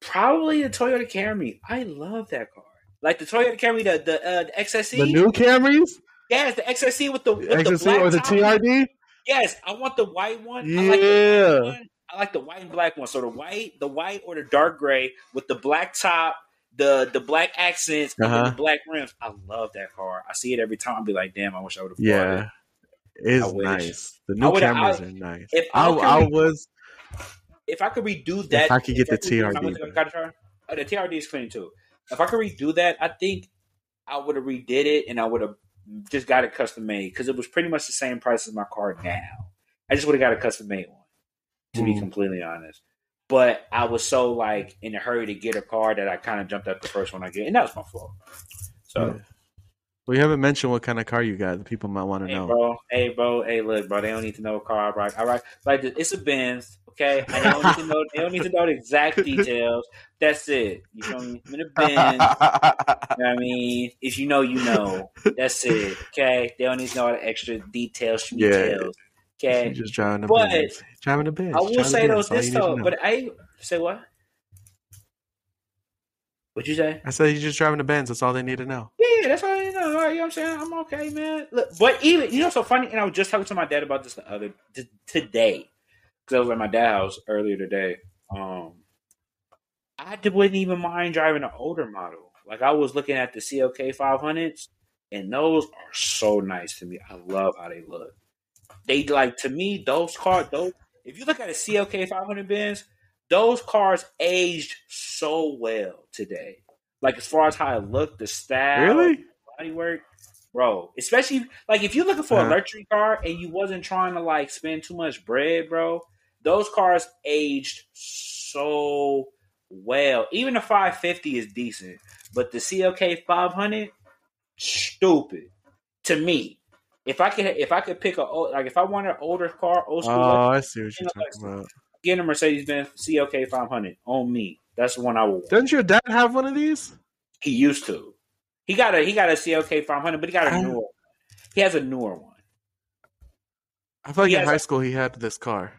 Probably the Toyota Camry. I love that car. Like the Toyota Camry, the the, uh, the XSE. The new Camrys, yes, the XSE with the with the XSE black or the. TRD? Yes, I want the white one. I like the white Yeah. one. I like the white and black one. So the white, the white or the dark gray with the black top, the the black accents, and Uh-huh. the black rims. I love that car. I see it every time. I'll be like, damn, I wish I would have Yeah, it's nice. The new would've- I- are nice. if I, I could I was If I could redo that, I could get the if TRD, look at- got a car- oh, the TRD is clean too. If I could redo that, I think I would have redid it and I would have just got it custom made because it was pretty much the same price as my car now. I just would have got a custom made one, to be Mm. completely honest. But I was so like in a hurry to get a car that I kind of jumped at the first one I get, and that was my fault. So, Yeah. We haven't mentioned what kind of car you got. The people might want to hey know. bro, hey bro, hey look, bro, they don't need to know what car I ride. I ride like. It's a Benz Okay, they don't need to know. They don't need to know the exact details. That's it. You feel me? I'm in a Benz. You know what I mean, if you know, you know. That's it. Okay, they don't need to know all the extra details. Yeah. Okay, You're just driving a But- Benz. Driving a Benz. I will say though this you need to though, but I say what? What you say? I said you're just driving the Benz. That's all they need to know. Yeah, that's all you know. You know what I'm saying? I'm okay, man. Look, but even you know, so funny. And I was just talking to my dad about this the other t- today because I was at my dad's house earlier today. Um, I wouldn't even mind driving an older model. Like I was looking at the CLK 500s, and those are so nice to me. I love how they look. They like to me those cars. Those if you look at a CLK 500 Benz, those cars aged so well today. Like as far as how it looked, the style, Really? body work, bro. Especially like if you're looking for Uh-huh. a luxury car and you wasn't trying to like spend too much bread, bro. Those cars aged so well. Even the 550 is decent, but the CLK 500, stupid to me. If I could, if I could pick a old- like if I wanted an older car, old school, Oh, like, I see what you're talking about. get a Mercedes Benz CLK 500 on me. That's the one I would. Want. Doesn't your dad have one of these? He used to. He got a he got a CLK 500, but he got a I- newer. one. He has a newer one. I feel like He in high a- school he had this car.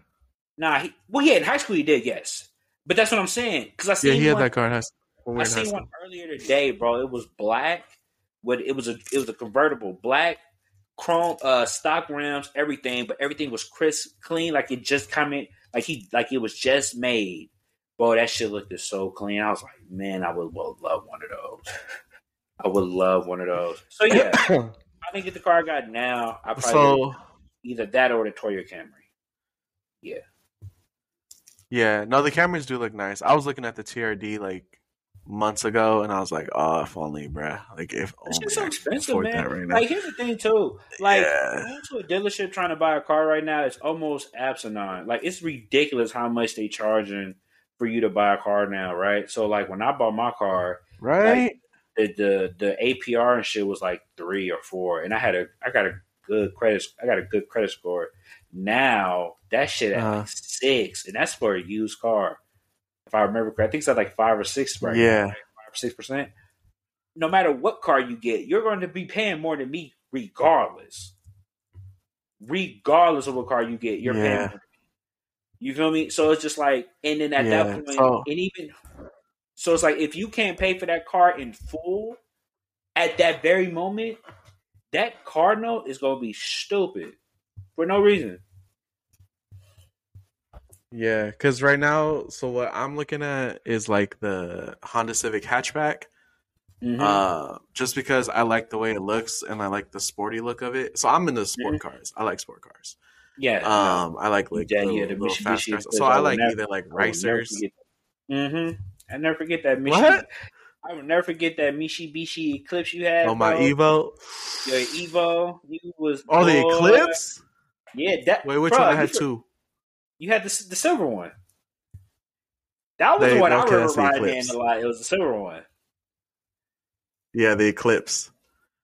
Nah, he, well, yeah, in high school he did, yes. But that's what I'm saying because I Yeah, seen he had one, that car in high school. I seen one earlier today, bro. It was black. With it was a it was a convertible, black, chrome, uh, stock rims, everything, but everything was crisp, clean, like it just come in, like he like it was just made. Bro, that shit looked so clean. I was like, man, I would, would love one of those. I would love one of those. So yeah, [COUGHS] I think get the car I got now. I probably so either that or the Toyota Camry. yeah, Yeah. no, the Camrys do look nice. I was looking at the TRD like months ago, and I was like, oh, if only, bruh. Like if It's only just so expensive, man. right now. Like here's the thing too. Like Yeah. going to a dealership trying to buy a car right now, it's almost asinine. Like it's ridiculous how much they charging for you to buy a car now, right? So like when I bought my car, right? the the, the APR and shit was like three or four, and I had a I got a good credit I got a good credit score. Now that shit at Uh-huh. like six, and that's for a used car. If I remember correctly, I think it's at like five or six right now, Yeah. right? five or six percent. No matter what car you get, you're going to be paying more than me, regardless. Regardless of what car you get, you're paying. More than me. You feel me? So it's just like, and then at Yeah, that point, so- and even so, it's like if you can't pay for that car in full at that very moment, that car note is going to be stupid for no reason. Yeah, because right now, so what I'm looking at is like the Honda Civic hatchback. Mhm. Uh, just because I like the way it looks and I like the sporty look of it. So I'm into sport Mm-hmm. cars. I like sport cars. yeah. Um, I like like Yeah, little, yeah, the little fast cars. So I I like never- either like I will never racers. Mm-hmm. I never forget that Mitsubishi. What? I will never forget that Mitsubishi Eclipse you had. Oh my bro. Evo. Your Evo. You was Oh, the. Eclipse. Yeah, that. Wait, which bruh, one I had two? You had the the silver one. That was They- the one I remember riding in a lot. It was the silver one. Yeah, the Eclipse.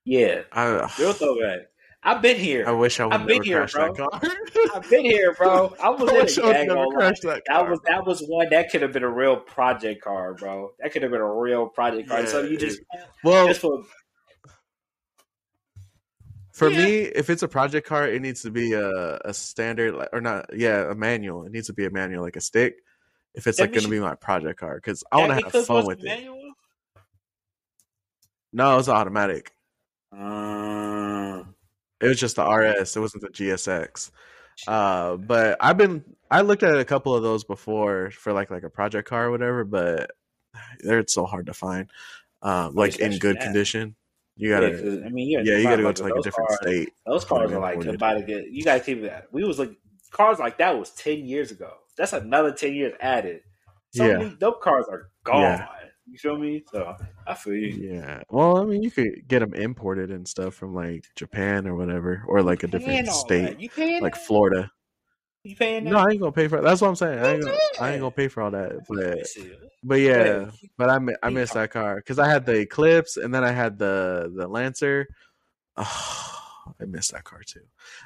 Yeah, I real throwback. I've been here. I wish I would I've never been here, that bro. car. [LAUGHS] I've been here, bro. I was [LAUGHS] I in a gang all crash that That was that was one that could have been a real project car, bro. That could have been a real project car. so you just well, just for For Yeah. me, if it's a project car, it needs to be a, a standard or not. Yeah, a manual. It needs to be a manual, like a stick. If it's That like going to be my project car, because I want to have fun with it. manual? No, it's automatic. Uh, It was just the RS. It wasn't the GSX. Uh, but I've been I looked at a couple of those before for like like a project car or whatever, but they're so hard to find. Um, like in good that. condition. You yeah, gotta 'cause, I mean, yeah, yeah, you gotta go to like a different cars, state. Those cars are like about to get. You gotta keep that. We was like cars like that was ten years ago. That's another ten years added. So Yeah. many those cars are gone. Yeah. You feel me? So I feel you. Yeah. Well, I mean, you could get them imported and stuff from like Japan or whatever, or like a different state. You paying like? Florida. You paying that? No, I ain't gonna pay for. It. That's what I'm saying. I ain't gonna, I ain't gonna pay for all that. But but yeah, but I mi- I missed that car because I had the Eclipse and then I had the the Lancer. Oh, [SIGHS] I missed that car too.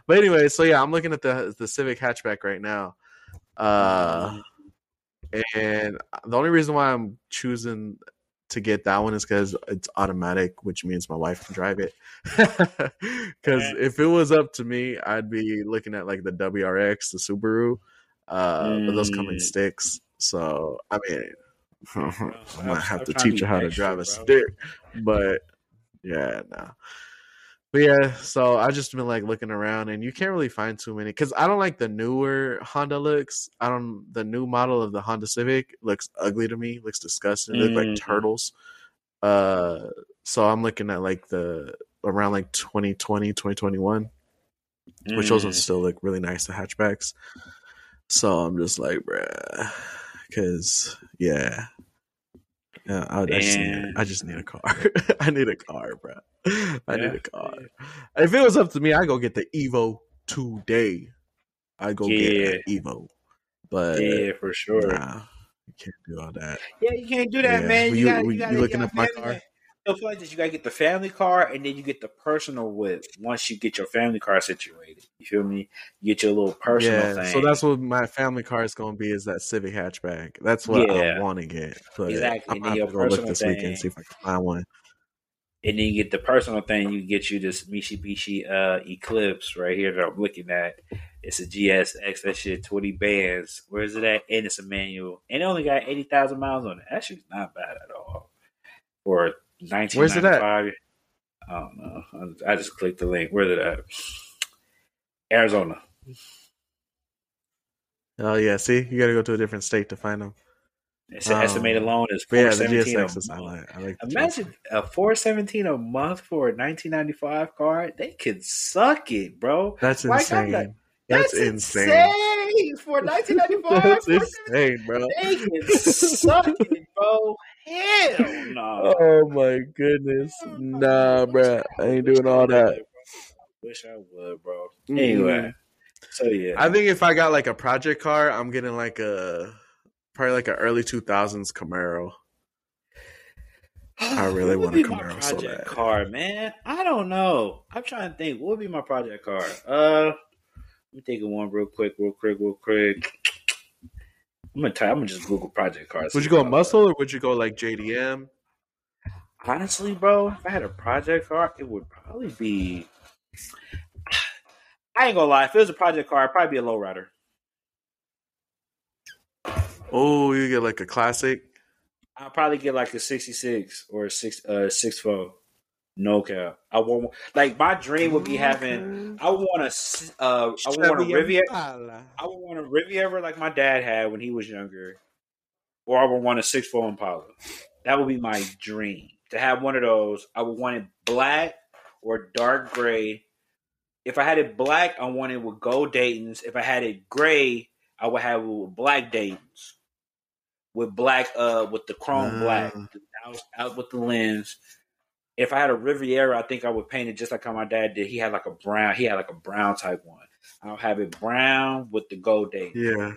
But anyway, so yeah, I'm looking at the the Civic hatchback right now. Uh, and the only reason why I'm choosing to get that one is because it's automatic, which means my wife can drive it. [LAUGHS] Because if it was up to me, I'd be looking at like the WRX, the Subaru, uh, but those come in Mm. sticks. So I mean, [LAUGHS] I I'm- might have to teach her how to drive a stick, but yeah, no. But yeah, so I just been like looking around, and you can't really find too many because I don't like the newer Honda looks. I don't. The new model of the Honda Civic looks ugly to me. Looks disgusting. They look like Mhm. turtles. Uh, so I'm looking at like the around like 2020, 2021, which those ones Mm. still look really nice. The hatchbacks. So I'm just like, bruh, because yeah, yeah. I, I just need. I just need a car. [LAUGHS] I need a car, bruh. I need a car. If it was up to me, I'd go get the Evo today. I'd go get an Evo. But Yeah, for sure. nah, you can't do all that. Yeah, you can't do that, Yeah. man. You, you- gotta, you, you gotta, looking you up my gotta- car? So for like this, you gotta get the family car, and then you get the personal whip. Once you get your family car situated, you feel me? You get your little personal yeah, thing. so that's what my family car is going to be is that Civic hatchback. That's what Yeah. I want to get. But Exactly, I'm gonna then have to go look this weekend thing. see if I can find one. And then you get the personal thing. You get you this Mitsubishi uh, Eclipse right here that I'm looking at. It's a GSX. That shit twenty bands. Where is it at? And it's a manual, and it only got eighty thousand miles on it. That shit's not bad at all for nineteen Where's it at? five. I don't know. I just clicked the link. Where's it at? Arizona. Oh yeah, see, you got to go to a different state to find them. It's an Oh. estimated loan is yeah, seventeen a GSX I like. I like. Imagine a four seventeen a month for a nineteen ninety five car. They could suck it, bro. That's Like, insane. like, That's, That's insane. insane for [LAUGHS] nineteen ninety five. That's insane, bro. They can suck it, bro. Hell no. Oh my goodness, nah, bro. I ain't doing all that. Wish I would, bro. Mm. Anyway, so yeah, I think if I got like a project car, I'm getting like a probably like an early 2000s Camaro. I [SIGHS] really want a be my Camaro so project bad. car, man. I don't know. I'm trying to think. What would be my project car? Uh, let me think of one real quick, real quick, real quick. I'm gonna try. I'm gonna just Google project cars. Would you go muscle or would you go like JDM? Honestly, bro, if I had a project car, it would probably be. [SIGHS] I ain't gonna lie. If it was a project car, it'd probably be a lowrider. Oh, you get like a classic. I'll probably get like a '66 or a six uh six four. No cap. I want like my dream would be having. I want a s- uh. I want a Riviera. I would want a Riviera like my dad had when he was younger, or I would want a six four Impala. That would be my dream to have one of those. I would want it black or dark gray. If I had it black, I want it with gold Dayton's. If I had it gray, I would have it with black Dayton's. With black, uh, with the chrome black, Ah. out, out with the lens. If I had a Riviera, I think I would paint it just like how my dad did. He had like a brown. He had like a brown type one. I'll have it brown with the gold date. Yeah.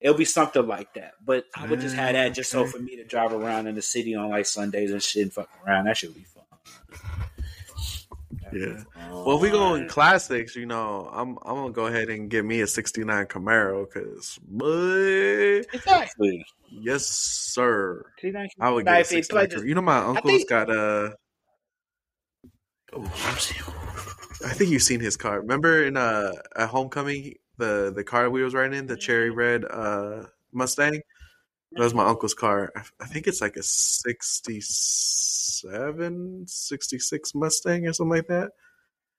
It'll be something like that. But I would just have that just so for me to drive around in the city on like Sundays and shit and fuck around. That should be fun. That'd be Yeah. fun. Well, if we go in classics, you know, I'm I'm gonna go ahead and get me a '69 Camaro because, boy, exactly. yes, sir. I would get a if it 69 play You know, my uncle's think- got a. I think you've seen his car. Remember in uh at homecoming the the car we was riding in the cherry red uh Mustang. That was my uncle's car. I, think it's like a 67, 66 Mustang or something like that.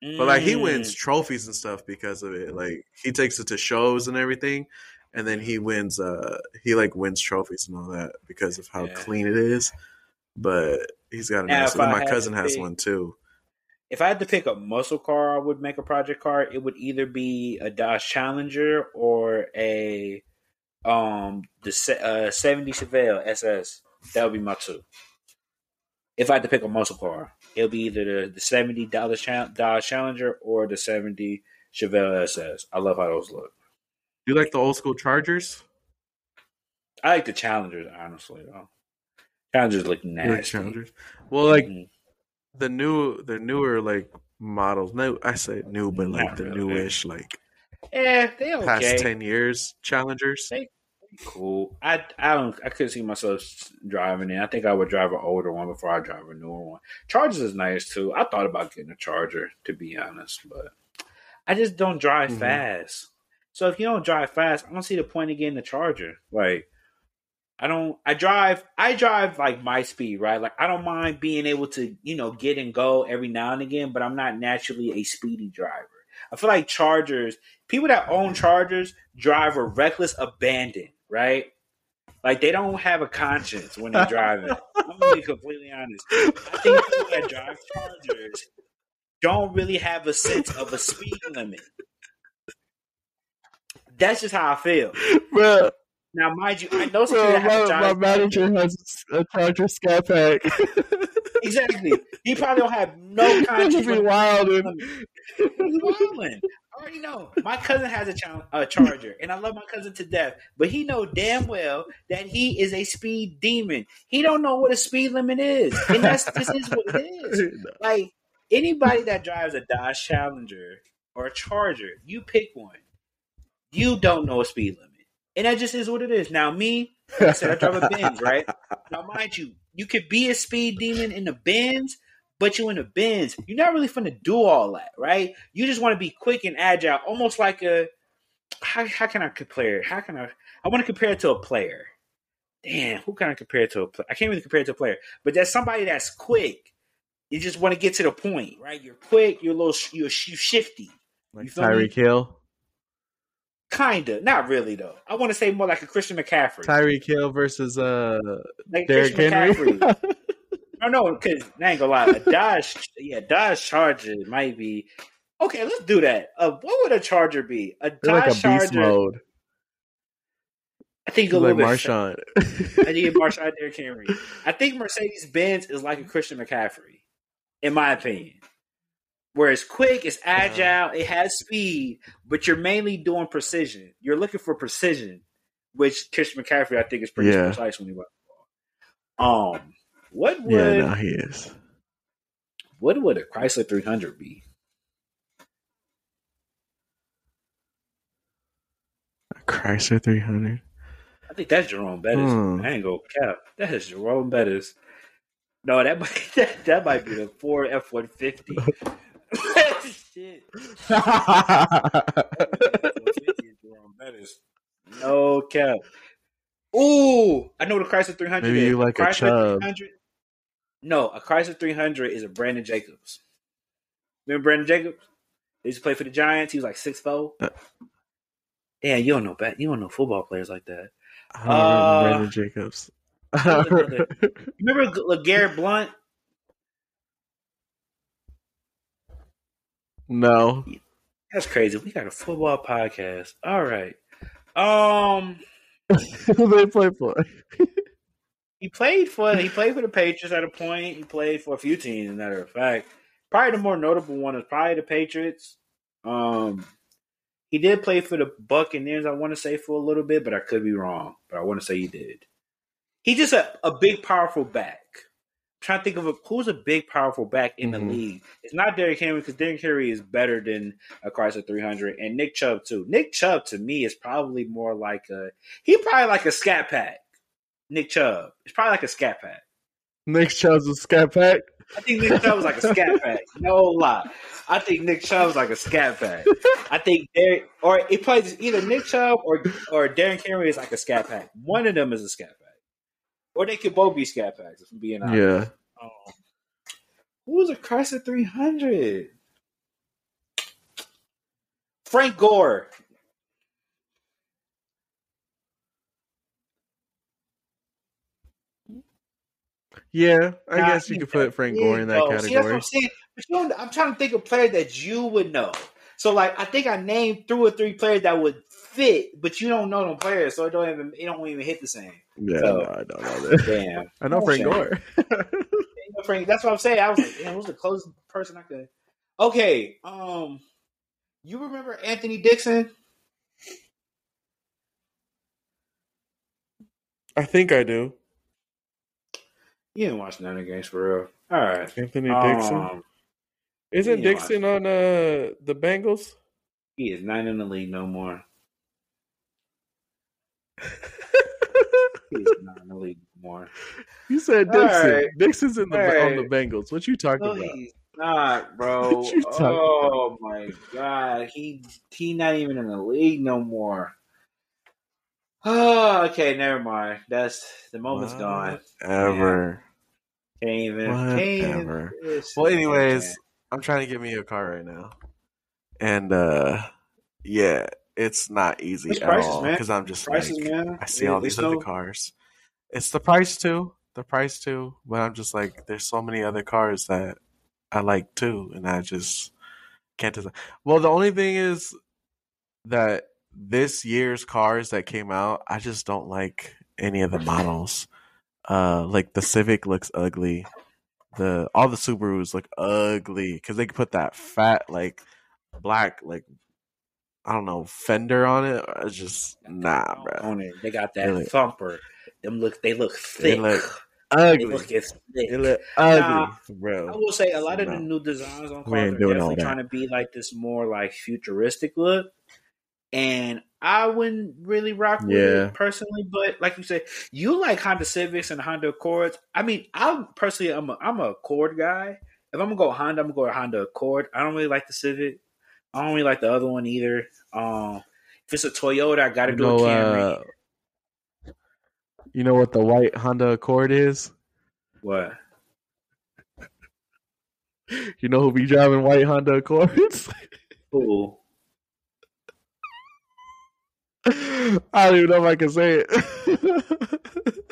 But like he Mm. wins trophies and stuff because of it. Like he takes it to shows and everything, and then he wins. Uh, he like wins trophies and all that because of how Yeah. clean it is. But he's got a Now, nice one. My cousin has pick- one too. If I had to pick a muscle car, I would make a project car. It would either be a Dodge Challenger or a um the uh, seventy Chevelle SS. That would be my two. If I had to pick a muscle car, it'll be either the, the seventy dollar Dodge Challenger or the seventy Chevelle SS. I love how those look. Do you like the old school Chargers? I like the Challengers, honestly. Though. Challengers look nasty. like Challengers? Well, like Mhm. the new, the newer like models. No, I say new, but like Not the really. newish like Yeah, they okay. Past ten years, Challengers. They cool. I I don't I couldn't see myself driving it. I think I would drive an older one before I drive a newer one. Chargers is nice too. I thought about getting a Charger to be honest, but I just don't drive mm-hmm. fast. So if you don't drive fast, I don't see the point of getting a Charger. Like I don't I drive I drive like my speed, right? Like I don't mind being able to, you know, get and go every now and again, but I'm not naturally a speedy driver. I feel like Chargers, people that own Chargers drive a reckless abandon, right? Like they don't have a conscience when they're driving. I'm gonna be completely honest. I think people that drive Chargers don't really have a sense of a speed limit. That's just how I feel. Bro, now, mind you, I know that my, my manager has a Charger scat pack. exactly. He probably don't have no [LAUGHS] conscience. He's wilding. He's wilding. I already know. My cousin has a, a charger, and I love my cousin to death. But he know damn well that he is a speed demon. He don't know what a speed limit is, and that's this is what it [LAUGHS] is. Like anybody that drives a Dodge Challenger or a Charger, you pick one. You don't know a speed limit. And that just is what it is. Now, me, like I said, I drive a Benz, right? [LAUGHS] Now, mind you, you could be a speed demon in the Benz, but you in the Benz, you're not really finna do all that, right? You just want to be quick and agile, almost like a. How, how can I compare it? How can I? I want to compare it to a player. Damn, who can I compare it to? A player? I can't really compare it to a player, but there's somebody that's quick. You just want to get to the point, right? You're quick. You're a little. You're, shifty. Like Tyreek Hill. Kinda, not really though. I want to say more like a Christian McCaffrey. Tyreek Hill versus uh like Derrick Henry. [LAUGHS] no, no, because I ain't gonna lie. A Dodge, yeah, Dodge Charger might be okay. Let's do that. Uh, what would a Charger be? A Dodge like a Charger. Mode. I think a little like bit. Marshawn. I think a Marshawn Derrick Henry. I think Mercedes Benz is like a Christian McCaffrey, in my opinion where it's quick, it's agile, it has speed, but you're mainly doing precision. You're looking for precision, which Christian McCaffrey I think is pretty yeah. precise when he runs the ball. Um, what would yeah, no, he is. What would a Chrysler 300 be? A Chrysler 300. I think that's Jerome Bettis. Hmm. I ain't go cap. That is Jerome Bettis. No, that might [LAUGHS] that, that might be the Ford F one fifty. [LAUGHS] Shit. [LAUGHS] no cap. Ooh, I know the Chrysler 300. Maybe you like a, a Chubb. No, a Chrysler 300 is a Brandon Jacobs. Remember Brandon Jacobs? He used to play for the Giants. He was like six four. Uh, yeah, you don't know bat. You don't know football players like that. Uh, Brandon Jacobs. [LAUGHS] remember LeGarrette Blount? No. That's crazy. We got a football podcast. All right. Um [LAUGHS] Who they play for? [LAUGHS] he played for he played for the Patriots at a point. He played for a few teams, as a matter of fact. Probably the more notable one is probably the Patriots. Um he did play for the Buccaneers, I want to say, for a little bit, but I could be wrong. But I want to say he did. He's just a, a big, powerful back trying to think of a, who's a big, powerful back in the mm-hmm. league. It's not Derrick Henry because Derrick Henry is better than a Chrysler 300, and Nick Chubb too. Nick Chubb to me is probably more like a he probably like a scat pack. Nick Chubb, it's probably like a scat pack. Nick Chubb's a scat pack. I think Nick Chubb was like a scat [LAUGHS] pack. No lie. I think Nick Chubb was like a scat pack. I think Derrick or it plays either Nick Chubb or or Derrick Henry is like a scat pack. One of them is a scat pack. Or they could both be scat packs, if I'm being honest. Yeah. Um, who was a Chrysler 300? Frank Gore. Yeah, I nah, guess you could put Frank Gore in that category. See, that's what I'm saying. But I'm trying to think of players that you would know. So, like, I think I named two or three players that would fit, but you don't know them players, so it don't even it don't even hit the same. Yeah, so, no, I don't know that. Damn, [LAUGHS] I know Frank Gore. [LAUGHS] Frank, that's what I'm saying. I was like, damn, who's the closest person I could? Okay, um, you remember Anthony Dixon? I think I do. You didn't watch none of the games for real. All right, Anthony Dixon. Um, Isn't Dixon on uh the Bengals? He is not in the league no more. [LAUGHS] He's not in the league no more. You said Dixon. right. Dixon's in the All on the. Bengals. What you talking No, about? he's not, bro. [LAUGHS] What you talking oh my god, he he not even in the league no more. Oh, [SIGHS] okay, never mind. That's the moment's gone. Whatever. Can't even. Can't even Whatever. Well, anyways, I'm trying to get me a car right now, and uh yeah, it's not easy What's at prices, all because I'm just prices, like man. I see all these other cars. It's the price too, the price too, but I'm just like, there's so many other cars that I like too, and I just can't decide. Well, the only thing is that this year's cars that came out, I just don't like any of the models. Uh, like the Civic looks ugly. The all the Subarus look ugly because they put that fat like black like I don't know fender on it. It's just nah, bro. on it. They got They that look- thumper. Them look. They look They thick. look They look thick. They look ugly, Nah, I will say a lot of No. the new designs on cars are definitely trying to be like this more like futuristic look. And I wouldn't really rock with Yeah. it personally, but like you said, you like Honda Civics and Honda Accords. I mean, I personally, I'm a, I'm a Accord guy. If I'm gonna go Honda, I'm gonna go Honda Accord. I don't really like the Civic. I don't really like the other one either. Um, if it's a Toyota, I got to You do know, a Camry. uh, you know what the white Honda Accord is? what? [LAUGHS] You know who be driving white Honda Accords? Cool. I don't even know if I can say it.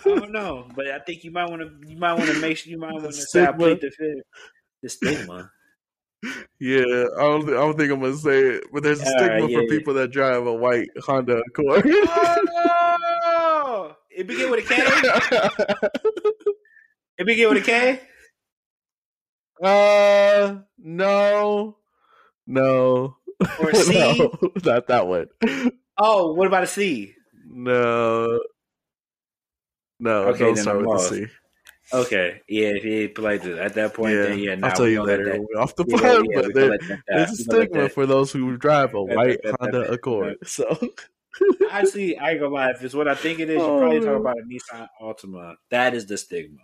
I don't know, but I think you might want to. You might want to make sure you might want to stigma. the fifth. The stigma. yeah, I don't, I don't think I'm gonna say it, but there's a All stigma right, for yeah, yeah. people that drive a white Honda Accord. oh, it begin with a K. It begin with a K. uh, no, no, Or C? [LAUGHS] no, not that one. Oh, what about a C? No, no, Okay, don't start I'm with lost. the C. Okay, yeah, if he played it at that point, Yeah, then yeah, nah, I'll tell you later off the pod. yeah, but there- gonna let that- there's a we gonna let stigma for those who drive a white Honda Accord. So Actually, I ain't gonna lie. If it's what I think it is, you Oh, probably talk about a Nissan Altima. That is the stigma.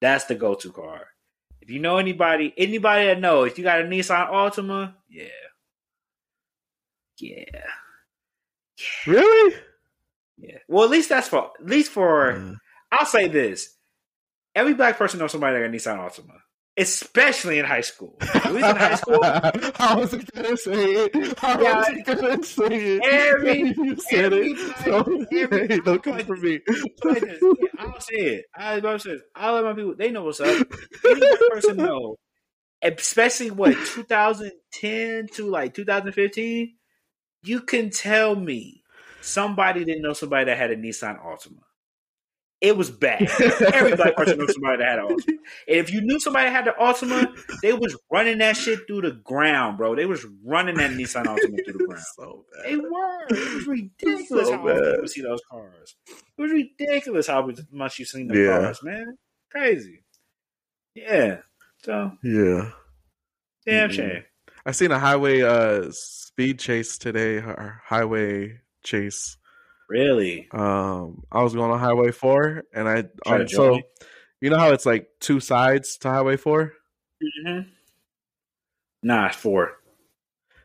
That's the go-to car. If you know anybody, anybody that knows, if you got a Nissan Altima, yeah, yeah, really, yeah. Well, at least that's for at least for. Yeah. I'll say this: every black person knows somebody that got a Nissan Altima, especially in high school. At least in high school, [LAUGHS] I wasn't gonna say it. I Yeah. wasn't gonna say it. Every- [LAUGHS] you said it. So, every- hey, don't come for me. [LAUGHS] this. I'll say it. I about to say it. I let my people. They know what's up. Any black person know, especially what 2010 to like 2015. You can tell me somebody didn't know somebody that had a Nissan Altima. It was bad. Every black [LAUGHS] person knows somebody that had an Altima. And if you knew somebody had the Altima, they was running that shit through the ground, bro. They was running that Nissan Altima through the [LAUGHS] ground. so bad. They were. It was ridiculous So how bad. you see those cars. It was ridiculous how much you seen those Yeah. cars, man. Crazy. Yeah. So Yeah. damn Mhm. shame. I seen a highway uh speed chase today, or highway chase. Really. Um, I was going on Highway Four, and I on, so you know how it's like two sides to Highway Four. Mm-hmm. Nah, four.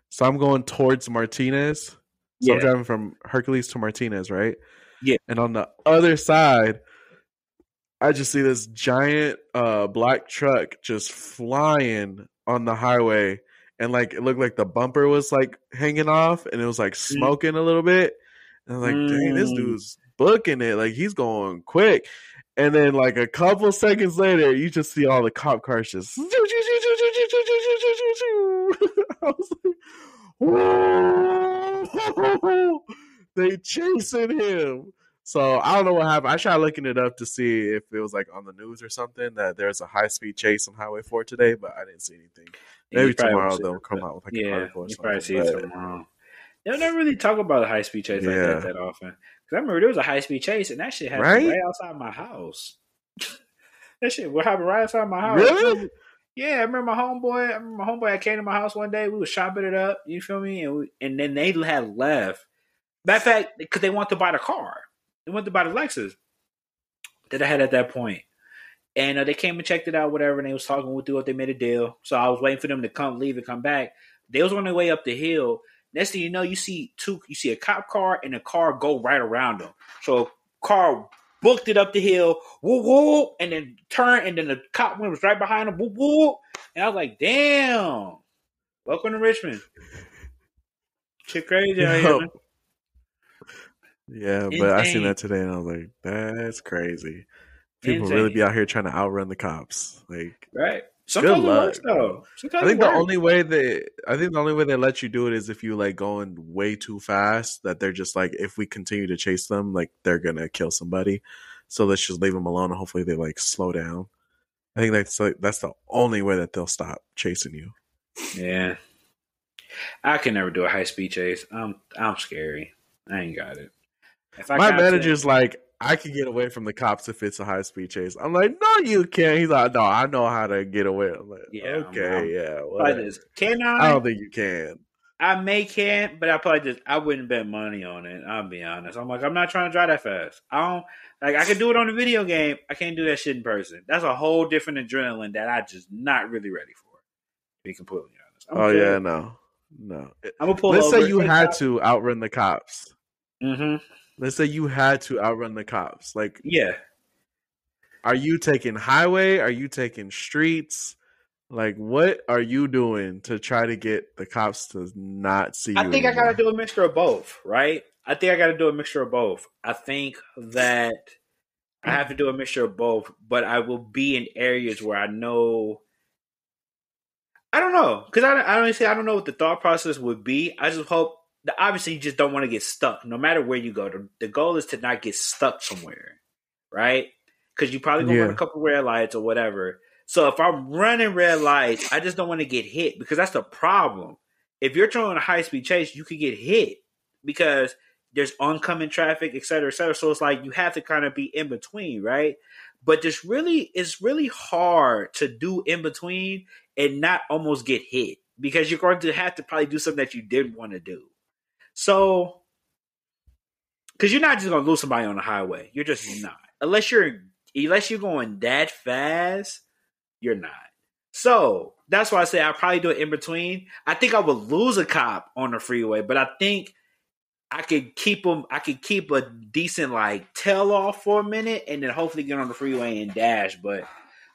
So I'm going towards Martinez. So Yeah. I'm driving from Hercules to Martinez, right? Yeah. And on the other side, I just see this giant uh black truck just flying on the highway and like it looked like the bumper was like hanging off and it was like smoking a little bit. And I'm like, dang, this Mm. dude's booking it. Like he's going quick. And then like a couple seconds later, you just see all the cop cars just [LAUGHS] I was like, "Whoa." [LAUGHS] they chasing him. So I don't know what happened. I tried looking it up to see if it was like on the news or something that there's a high speed chase on Highway 4 today, but I didn't see anything. Maybe tomorrow they'll it, come out with like an Yeah, article or you something. probably see it tomorrow. They don't really talk about a high speed chase like that that often. Because I remember there was a high speed chase and that shit happened Right? right, outside my house. [LAUGHS] that shit what happened right outside my house. Really? Yeah, I remember my homeboy. I remember my homeboy. I came to my house one day. We was shopping it up. You feel me? And we, and then they had left. Matter of fact, because they want to buy the car, they want to buy the Lexus that I had at that point. And uh, they came and checked it out, whatever. And they was talking with what they made a deal. So I was waiting for them to come, leave, and come back. They was on their way up the hill. Next thing you know, you see two. You see a cop car and a car go right around them. So car booked it up the hill, whoop whoop, and then turned, and then the cop went was right behind him, whoop whoop. And I was like, damn, welcome to Richmond. Shit crazy out here. man. Yeah, but I seen that today and I was like, that's crazy. People Insane. really be out here trying to outrun the cops. Like Right. Sometimes it luck. works though. Sometimes I think the only way they I think the only way they let you do it is if you like going way too fast that they're just like if we continue to chase them like they're gonna kill somebody. So let's just leave them alone and hopefully they like slow down. I think that's like that's the only way that they'll stop chasing you. Yeah. I can never do a high speed chase. I'm I'm scary. I ain't got it. My got to- manager's like, I can get away from the cops if it's a high speed chase. I'm like, no, you can't. He's like, no, I know how to get away. I'm like, Yeah, I'm- okay, I'm- yeah. Probably whatever. just, can I I? don't think you can. I may can, but I probably just I wouldn't bet money on it. I'll be honest. I'm like I'm not trying to drive that fast. I don't like I can do it on a video game. I can't do that shit in person. That's a whole different adrenaline that I just not really ready for. To be completely honest. I'm oh yeah, no, no. I'm gonna pull. Let's over. say you had to outrun the cops. hmm Let's say you had to outrun the cops. Like, Yeah. are you taking highway? Are you taking streets? Like, what are you doing to try to get the cops to not see you? I think I got to do a mixture of both, right? I think I got to do a mixture of both. I think that I have to do a mixture of both, but I will be in areas where I know. I don't know because I, I honestly I don't know what the thought process would be. I just hope obviously you just don't want to get stuck. No matter where you go, the, the goal is to not get stuck somewhere, right? Because you probably gonna run a couple red lights or whatever. So if I'm running red lights, I just don't want to get hit because that's the problem. If you're trying a high speed chase, you could get hit because there's oncoming traffic, et cetera, et cetera. So it's like you have to kind of be in between, right? But this really it's really hard to do in between and not almost get hit because you're going to have to probably do something that you didn't want to do. So because you're not just gonna lose somebody on the highway. You're just not. Unless you're unless you're going that fast, you're not. So that's why I say I probably do it in between. I think I would lose a cop on the freeway, but I think I could keep them. I could keep a decent like tail off for a minute, and then hopefully get on the freeway and dash. But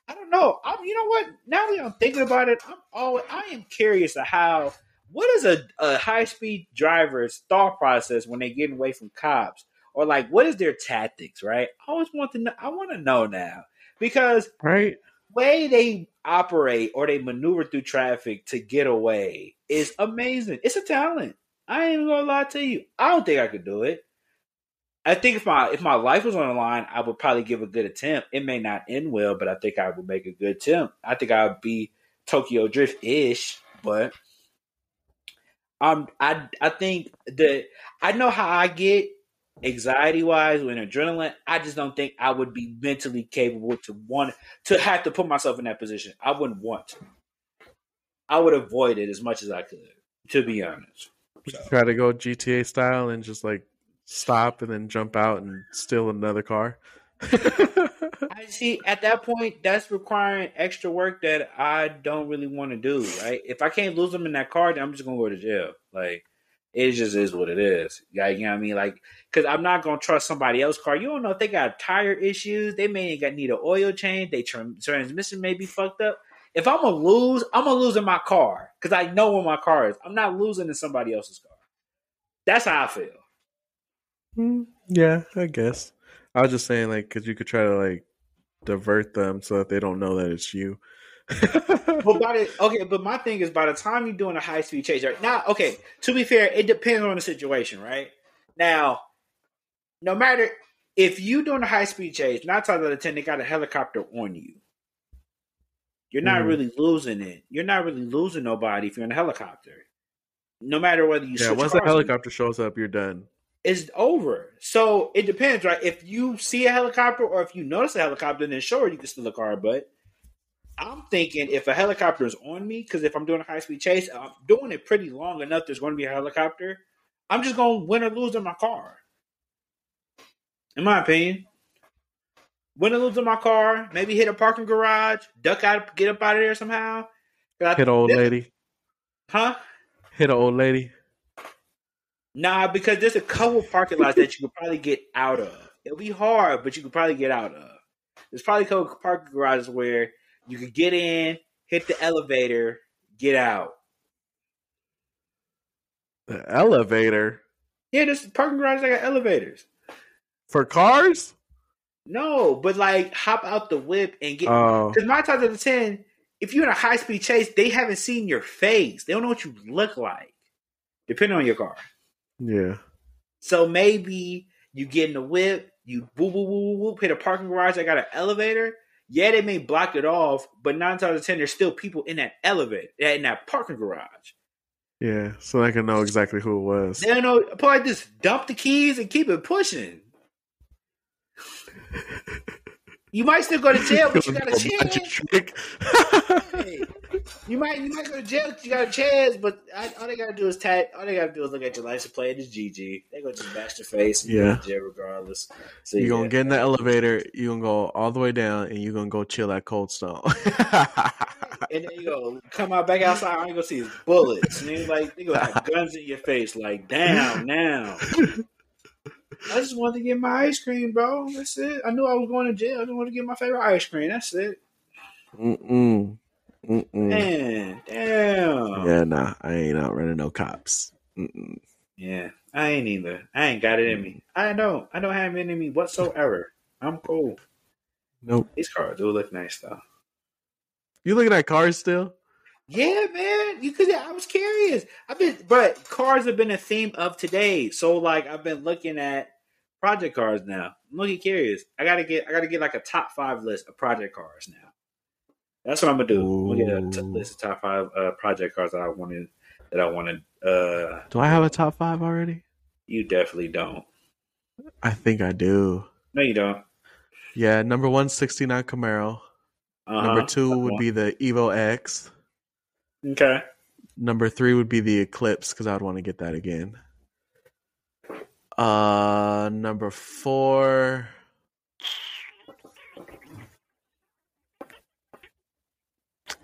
I don't know. I'm. You know what? Now that I'm thinking about it, I'm always. I am curious of how. What is a, a high speed driver's thought process when they're getting away from cops, or like what is their tactics? Right? I always want to know. I want to know now because right. way they operate or they maneuver through traffic to get away is amazing. It's a talent. I ain't gonna lie to you. I don't think I could do it. I think if my if my life was on the line, I would probably give a good attempt. It may not end well, but I think I would make a good attempt. I think I would be Tokyo Drift ish, but um, I I think that I know how I get anxiety wise when adrenaline. I just don't think I would be mentally capable to want to have to put myself in that position. I wouldn't want to. I would avoid it as much as I could, to be honest. So, Try to go GTA style and just like stop and then jump out and steal another car. [LAUGHS] See at that point that's requiring extra work that I don't really want to do. Right? If I can't lose them in that car, then I'm just gonna go to jail. Like it just is what it is. Like, you know what I mean? Like, because I'm not gonna trust somebody else's car. You don't know if they got tire issues. They may got need an oil change. They tran- transmission may be fucked up. If I'm gonna lose, I'm gonna lose in my car because I know where my car is. I'm not losing in somebody else's car. That's how I feel. Mm, yeah, I guess. I was just saying, like, because you could try to like divert them so that they don't know that it's you. [LAUGHS] But by the okay, but my thing is by the time you're doing a high speed chase, right now, okay, to be fair, it depends on the situation, right? Now, no matter if you're doing a high speed chase, nine times out of ten, they got a helicopter on you. You're not Mhm. really losing it. You're not really losing nobody if you're in a helicopter. No matter whether you yeah, once the helicopter shows up, you're done. It's over. So it depends, right? If you see a helicopter or if you notice a helicopter, then sure you can steal a car, but I'm thinking if a helicopter is on me, because if I'm doing a high speed chase, I'm doing it pretty long enough. There's going to be a helicopter. I'm just going to win or lose in my car. In my opinion, win or lose in my car. Maybe hit a parking garage, duck out, get up out of there somehow. Hit an old lady. huh? Hit an old lady. Nah, because there's a couple parking lots that you could probably get out of. It'll be hard, but you could probably get out of. There's probably a couple parking garages where you could get in, hit the elevator, get out. The elevator Yeah, there's parking garages that got elevators. for cars. No, but like hop out the whip and get. Oh, Because nine times out of ten, if you're in a high speed chase, they haven't seen your face. They don't know what you look like, depending on your car. Yeah. So maybe you get in the whip, you boo boo boo boo, hit a parking garage I got an elevator. Yeah, they may block it off, but nine times out of ten, there's still people in that elevator, in that parking garage. Yeah, so I can know exactly who it was. They don't know. Probably just dump the keys and keep it pushing. [LAUGHS] You might still go to [LAUGHS] jail, but you got a chance. Hey, you might you might go to jail. 'cause You got a chance, but I, all they gotta do is tag. All they gotta do is look at your license plate. It's GG. They gonna just bash your face. And Yeah. jail regardless. So You're yeah. gonna get in the elevator, you're gonna go all the way down, and you're gonna go chill at Cold Stone. [LAUGHS] and then you go come out back outside. I ain't gonna see his bullets. And like they gonna have [LAUGHS] guns in your face. Like damn, now. I just wanted to get my ice cream, bro. That's it. I knew I was going to jail. I just wanted to get my favorite ice cream. That's it. Mm-mm. Mm-mm. Man, damn. Yeah, nah, I ain't out running no cops. Mm-mm. Yeah, I ain't either. I ain't got it in me. I don't. I don't have it in me whatsoever. I'm cool. Nope. These cars do look nice though. You looking at cars still? Yeah, man. You could. I was curious. I've been, but cars have been a theme of today. So like, I've been looking at project cars now. I'm looking curious. I gotta get. I gotta get like a top five list of project cars now. That's what I'm gonna do. I'm gonna get a t- list of top five uh, project cars that I wanted. That I wanted. Uh, Do I have a top five already? you definitely don't. I think I do. No, you don't. Yeah, number one, 69 Camaro. Uh-huh. Number two would be the Evo X. okay. Number three would be the Eclipse because I'd want to get that again. Uh, number four.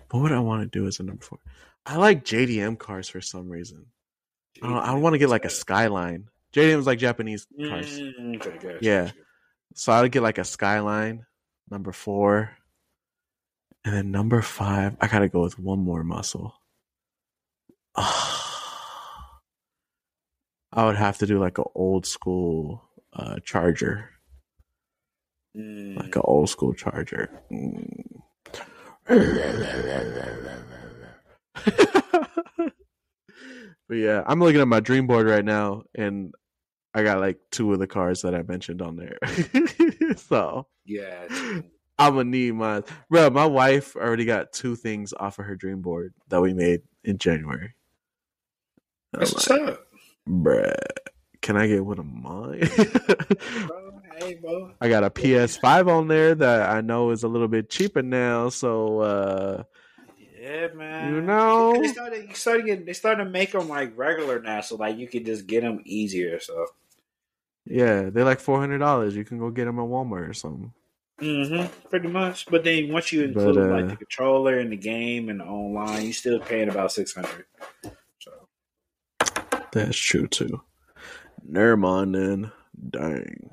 What would I want to do as a number four? I like JDM cars for some reason. I don't know, I want to get like a Skyline. JDM is like Japanese cars. Mm, okay, gotcha. Yeah. So I'd get like a Skyline, number four. And then number five, I gotta go with one more muscle. [SIGHS] I would have to do like an old school uh, charger. Mm. Like an old school charger. Mm. [LAUGHS] but yeah, I'm looking at my dream board right now and I got like two of the cars that I mentioned on there. [LAUGHS] so yeah. I'm gonna need mine. Bro, my wife already got two things off of her dream board that we made in January. That's like, what's up, bruh, can I get one of mine? [LAUGHS] bro. Hey, bro. I got a PS5 on there that I know is a little bit cheaper now, so uh Yeah, man. You know? they started, they started, getting, they started to make them like regular now, so like you could just get them easier. So, yeah, they're like four hundred dollars. You can go get them at Walmart or something. Hmm pretty much. But then once you But, include uh, like the controller and the game and the online, you're still paying about six hundred. So, That's true too. Never mind then. Dang.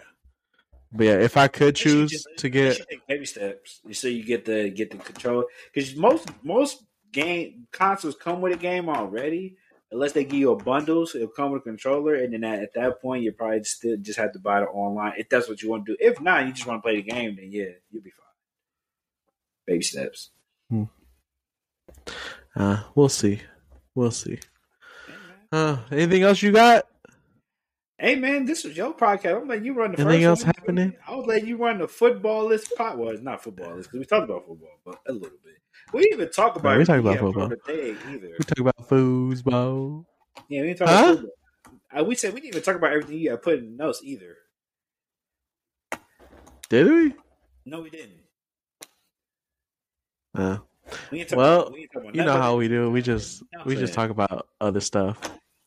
But yeah, if I could choose just- to get baby steps, so you get the get the controller because most most game consoles come with a game already. Unless they give you a bundle, so it'll come with a controller, and then at, at that point, you probably still just have to buy it online if that's what you want to do. If not, you just want to play the game, then yeah, you'll be fine. Baby steps. uh we'll see. We'll see. Uh anything else you got? Hey man, this was your podcast. I'm letting you run the Anything else one. happening? I was letting you run the football list pot. Well, it's not football list because we talked about football, but a little bit. We didn't even talk about we talked everything about football. either. We talk about foosball. Yeah, we didn't talk Huh? about football. Uh, we said we didn't even talk about everything you got put in notes either. Did we? No, we didn't. Uh, We well, we ain't talking about you know how we do. We just No, we just talk about other stuff.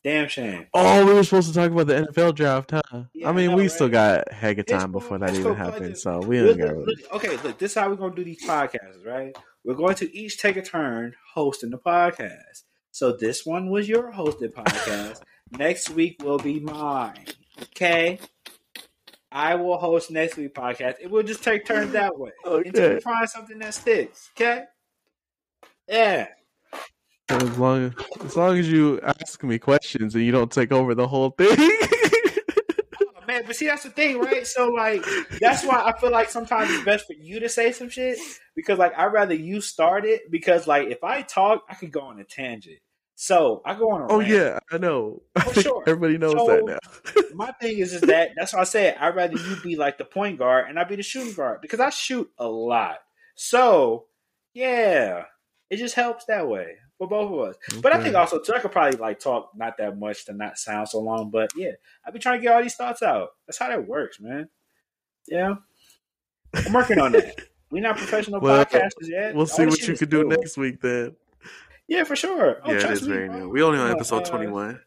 Damn shame. Oh, we were supposed to talk about the NFL draft, huh? Yeah, I mean, know, we still right? got heck of time cool. before that even. Happened, so we don't got really. okay, look, this is how we're gonna do these podcasts, right? We're going to each take a turn hosting the podcast. So this one was your hosted podcast. [LAUGHS] next week will be mine. Okay. I will host next week podcast. It will just take turns that way [LAUGHS] until we find something that sticks. Okay. Yeah. As long as, long as you ask me questions and you don't take over the whole thing. [LAUGHS] Oh, man, but see, that's the thing, right? So, like, that's why I feel like sometimes it's best for you to say some shit because, like, I'd rather you start it because, like, if I talk, I could go on a tangent. So I go on a oh rant. yeah, I know. Oh, [LAUGHS] sure. everybody knows So- that now. [LAUGHS] My thing is, is that that's what I said. I'd rather you be like the point guard and I be the shooting guard because I shoot a lot. So, yeah, it just helps that way for both of us. But I think also too, I could probably like talk not that much to not sound so long. But yeah, I've been trying to get all these thoughts out. That's how that works, man. Yeah, I'm working on that. [LAUGHS] We're not professional Well, podcasters yet. We'll see what you can do cool. next week then. Yeah, for sure. Oh, yeah, it trust me, very bro. new. We only on episode uh, twenty one.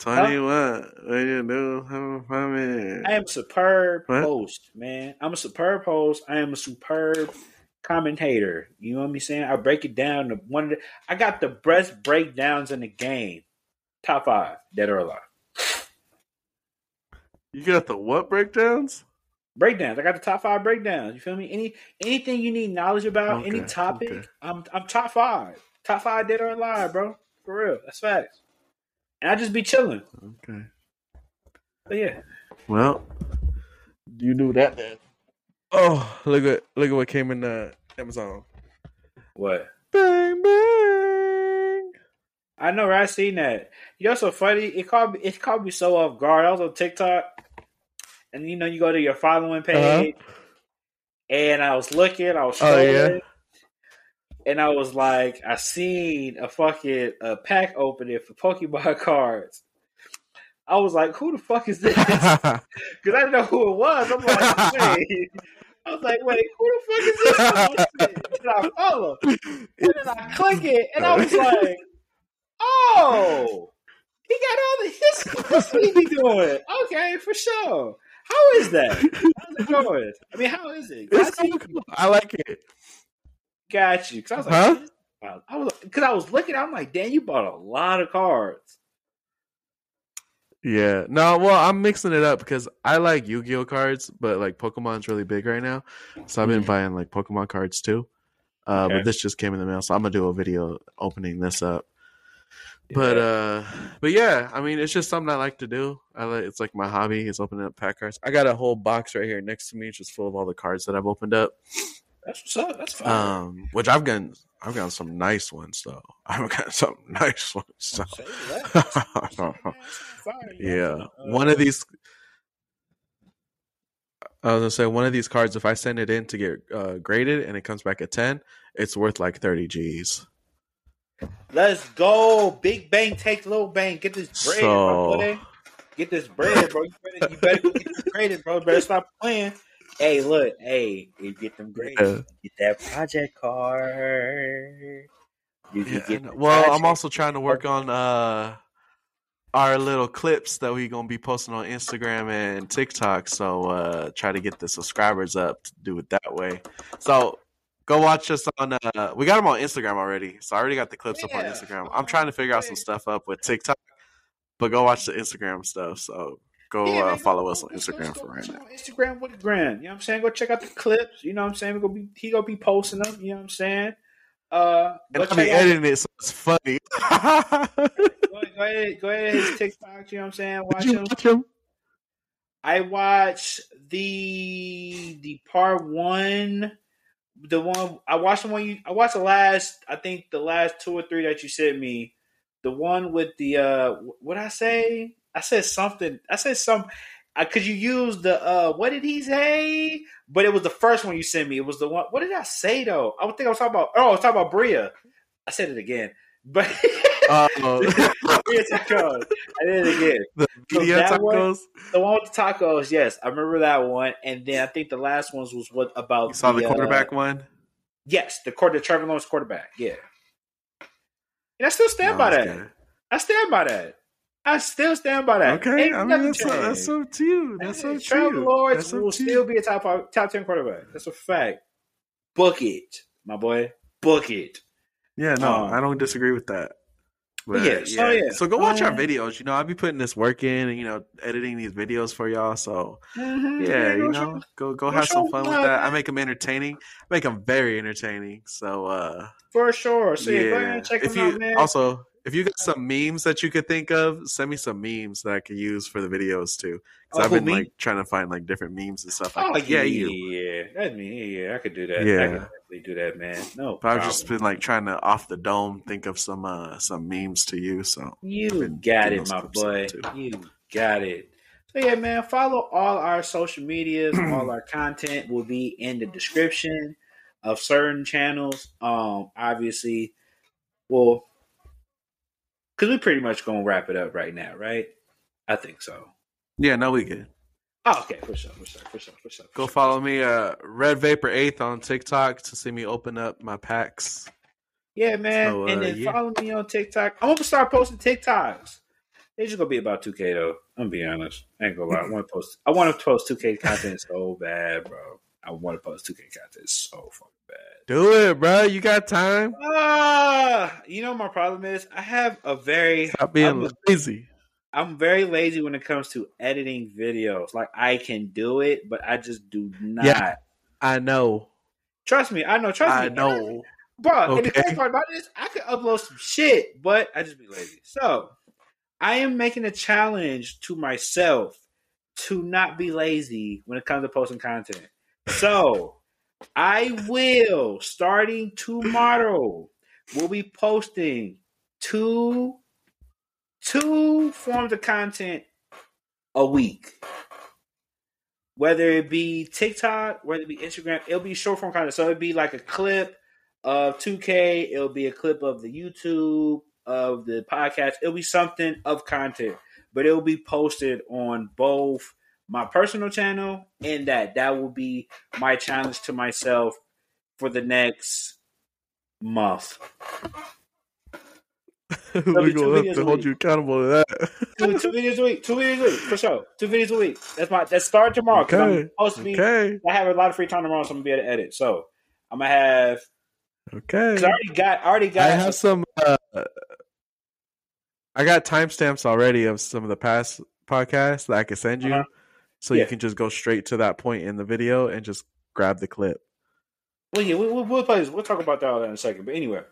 Twenty one. What you do? Have a fun minute. I am a superb What? host, man. I'm a superb host. I am a superb commentator. You know what I'm saying? I break it down to one of the I got the best breakdowns in the game. Top five, dead or alive. You got the what breakdowns? Breakdowns. I got the top five breakdowns. You feel me? Any anything you need knowledge about, any topic, okay. I'm I'm top five. Top five dead or alive, bro. For real. That's facts. And I just be chilling. Okay. But yeah. Well, you knew that then. Oh, look at look at what came in the Amazon. What? Bang bang. I know, right? I seen that. You know, so funny. It caught me. It caught me so off guard. I was on TikTok, and you know, you go to your following page, and I was looking. I was Uh-huh. Oh, yeah? and I was like, I seen a fucking a pack opening for Pokemon [LAUGHS] cards. I was like, who the fuck is this? [LAUGHS] [LAUGHS] Because I didn't know who it was. I'm like, wait. I was like, wait, who the fuck is this? [LAUGHS] And I follow. And then I click it, and I was [LAUGHS] like, oh, he got all the his What's he be doing? Okay, for sure. How is that? How's it going? I mean, how is it? it's cool. I like it. Got you. Because I was like, Huh? I was because I was looking. I'm like, damn, you bought a lot of cards. Yeah. No, well, I'm mixing it up because I like Yu-Gi-Oh cards, but like Pokemon's really big right now. So I've been Mhm. buying like Pokemon cards too. Uh, Okay. but this just came in the mail, so I'm gonna do a video opening this up. But uh but yeah, I mean it's just something I like to do. I like it's like my hobby is opening up pack cards. I got a whole box right here next to me just full of all the cards that I've opened up. that's what's up. That's fine. Um which I've gotten I've got some nice ones though. [LAUGHS] I've got some [LAUGHS] nice ones. So. Say [LAUGHS] that. That's- that's fine, man. That's fine. You know yeah. what I'm saying? One of these I was gonna say one of these cards, if I send it in to get uh, graded and it comes back at ten, it's worth like thirty G's. Let's go. Big bang, take little bang. Get this bread, So-. Get this bread, bro. You better, you better get this graded, bro. Better stop playing. Hey, look. Hey, you get them graded. Yeah. Get that project card. You Yeah, get and- well, I'm also trying to work on uh our little clips that we're gonna be posting on Instagram and TikTok. So uh try to get the subscribers up to do it that way. So go watch us on uh we got them on Instagram already. So I already got the clips up on Instagram. I'm trying to figure out some stuff up with TikTok, but go watch the Instagram stuff. So go uh, follow us on Instagram for right now. Instagram with the gram. You know what I'm saying? Go check out the clips. You know what I'm saying? We gonna be he gonna be posting them. You know what I'm saying? Uh, And I'll be editing it so it's funny. Go ahead, go ahead, go ahead. His TikTok. You know what I'm saying? Watch him. watch him? I watched the the part one, the one I watched the one you I watched the last I think the last two or three that you sent me. The one with the uh what I say? I said something. I said some because you used the uh what did he say? But it was the first one you sent me. It was the one. What did I say though? I would think I was talking about. Oh, I was talking about Birria. I said it again, [LAUGHS] but Uh, Birria tacos. I did it again. the So that one- tacos. The one with the tacos, yes, I remember that one. And then I think the last ones was what about You saw the uh, quarterback one. Yes, the quarter, the Trevor Lawrence quarterback. Yeah, and I still stand No, by that. good. I stand by that. I still stand by that. Okay, Ain't I mean that's, so, that's changed. up to you. That's up to Trevor. Lawrence That's will still be a top top ten quarterback. That's a fact. Book it, my boy. Book it. Yeah, no, Um, I don't disagree with that. but yeah, so yeah. So go watch our Um, videos. You know, I'll be putting this work in and you know editing these videos for y'all. So Mhm. yeah, you know, go go have some fun with that. I make them entertaining. I make them very entertaining. So uh, for sure. So yeah, go ahead and check If them you out, man. also if you got some memes that you could think of, send me some memes that I could use for the videos too. Because Oh, I've been me? like trying to find like different memes and stuff. Oh, Like, yeah, yeah, you. yeah. That's me. Yeah, I could do that. Yeah, I could definitely do that, man. No, But I've just been like trying to off the dome think of some uh some memes to use. So You got it, my boy. You got it. So yeah, man, follow all our social medias. all [CLEARS THROAT] our content will be in the description of certain channels. Um, obviously, well, because we're pretty much gonna wrap it up right now, right? I think so. yeah, no, we good. Oh, okay, for sure, for sure, for sure, for sure. for Go sure. follow me, uh, Red Vapor Eighth on TikTok to see me open up my packs. Yeah, man. So, and uh, then yeah. follow me on TikTok. I'm gonna start posting TikToks. It's just gonna be about 2K though. I'm gonna be honest. I ain't gonna lie. I want to post. I want to post 2K content so bad, bro. I want to post 2K content so fucking bad. Do it, bro. You got time. Ah, you know my problem is. I have a very. Stop being I'm, lazy. I'm very lazy when it comes to editing videos. Like I can do it, but I just do not. Yeah. I know. Trust me, I know. Trust I me, know. Bro, and the Okay. best part about this, I could upload some shit, but I just be lazy. So I am making a challenge to myself to not be lazy when it comes to posting content. So I will, starting tomorrow, we'll be posting two two forms of content a week. Whether it be TikTok, whether it be Instagram, it'll be short form content. So it'll be like a clip of 2K, it'll be a clip of the YouTube, of the podcast. It'll be something of content, but it'll be posted on both my personal channel and that. That will be my challenge to myself for the next month. [LAUGHS] We're gonna have to hold week. you accountable to that. Two, two [LAUGHS] videos a week. Two videos a week for sure. Two videos a week. That's my that's start tomorrow. 'cause I'm supposed to be. Okay. I have a lot of free time tomorrow, so I'm gonna be able to edit. So I'm gonna have. Okay. I already got. I already got. I have some. Uh, I got timestamps already of some of the past podcasts that I could send you, Uh-huh. So Yeah. you can just go straight to that point in the video and just grab the clip. well, yeah, we, we'll, we'll play this. We'll talk about that all in a second. But anyway,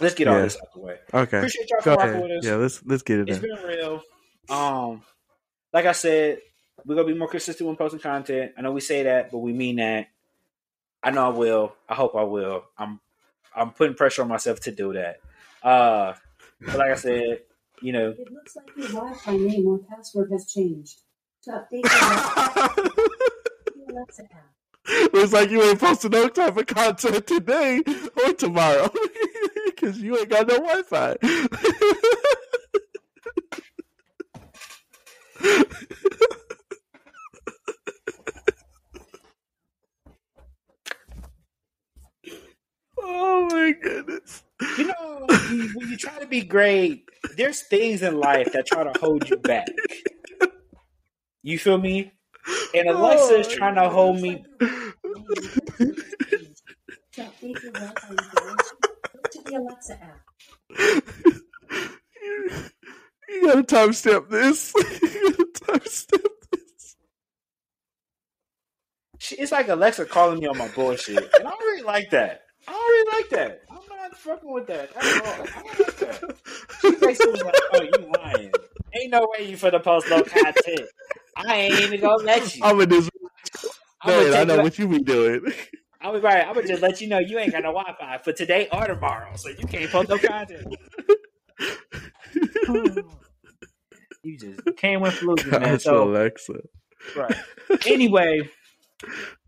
let's get all this out the way. Okay. Appreciate y'all Go for rocking ahead. with us. Yeah, let's let's get it It's in. been real. Um, like I said, we're gonna be more consistent when posting content. I know we say that, but we mean that. I know I will. I hope I will. I'm I'm putting pressure on myself to do that. Uh, but like I said, you know, It looks like your Wi-Fi name or password has changed. To update the the Alexa app. Looks like you ain't posting no type of content today or tomorrow [LAUGHS] because you ain't got no Wi-Fi. [LAUGHS] oh my goodness! you know, when you try to be great, there's things in life that try to hold you back. You feel me? And Alexa is Oh, trying to hold me. To update your Wi-Fi information, go to the Alexa app. you, gotta timestamp this. [LAUGHS] you gotta timestamp this. She- It's like Alexa calling me on my bullshit, and I don't really like that. I don't really like that. I'm not fucking with that at all. I don't like that. She basically was like, "Oh, you lying? Ain't no way you for the post no content. I ain't even gonna let you. I'm in this. Man, I know just, what you be doing. I'm right. I'm gonna just let you know you ain't got no Wi-Fi for today or tomorrow, so you can't post no content. you just can't win for losing, man. So Alexa. Right. Anyway,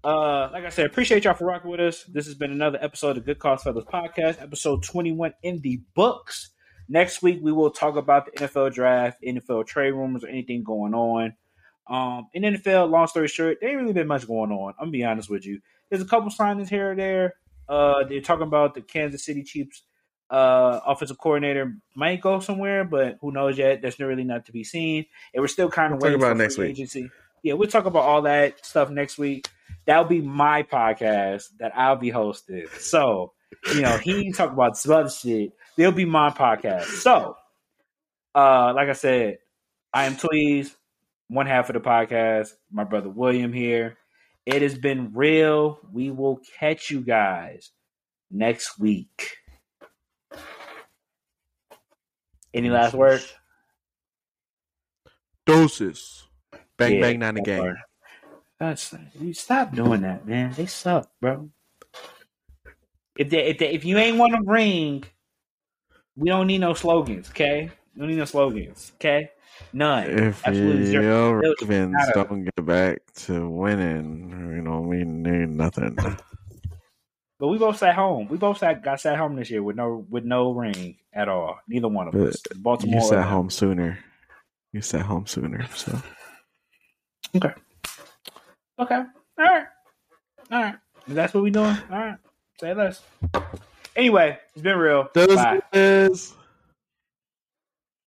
uh, like I said, appreciate y'all for rocking with us. This has been another episode of Good Cause Fellas podcast, episode 21 in the books. Next week, we will talk about the NFL draft, NFL trade rumors, or anything going on. Um, in NFL, long story short, there ain't really been much going on. I'm gonna be honest with you. There's a couple signings here or there, Uh, they're talking about the Kansas City Chiefs uh, offensive coordinator might go somewhere, but who knows yet? There's really not to be seen. And we're still kind of We'll waiting about for next week. agency. Yeah, we'll talk about all that stuff next week. That'll be my podcast that I'll be hosting. So, you know, he talk about some other shit. They'll be my podcast. So, uh, like I said, I am Tweez, one half of the podcast. My brother William here. It has been real. We will catch you guys next week. Any last words? Doses. Bang Yeah, bang, not a that gang. part. That's you stop doing that, man. They suck, bro. If they, if they, if you ain't want to ring, we don't need no slogans, okay? We don't need no slogans, okay? None. If Absolutely zero. your Ravens don't get back to winning, you know, we need nothing. But we both sat home. We both sat got sat home this year with no with no ring at all. Neither one of But us. Baltimore. You sat home sooner. You sat home sooner. So Okay. Okay. All right. All right. That's what we doing. All right. Say less. Anyway, it's been real. Bye. Doses.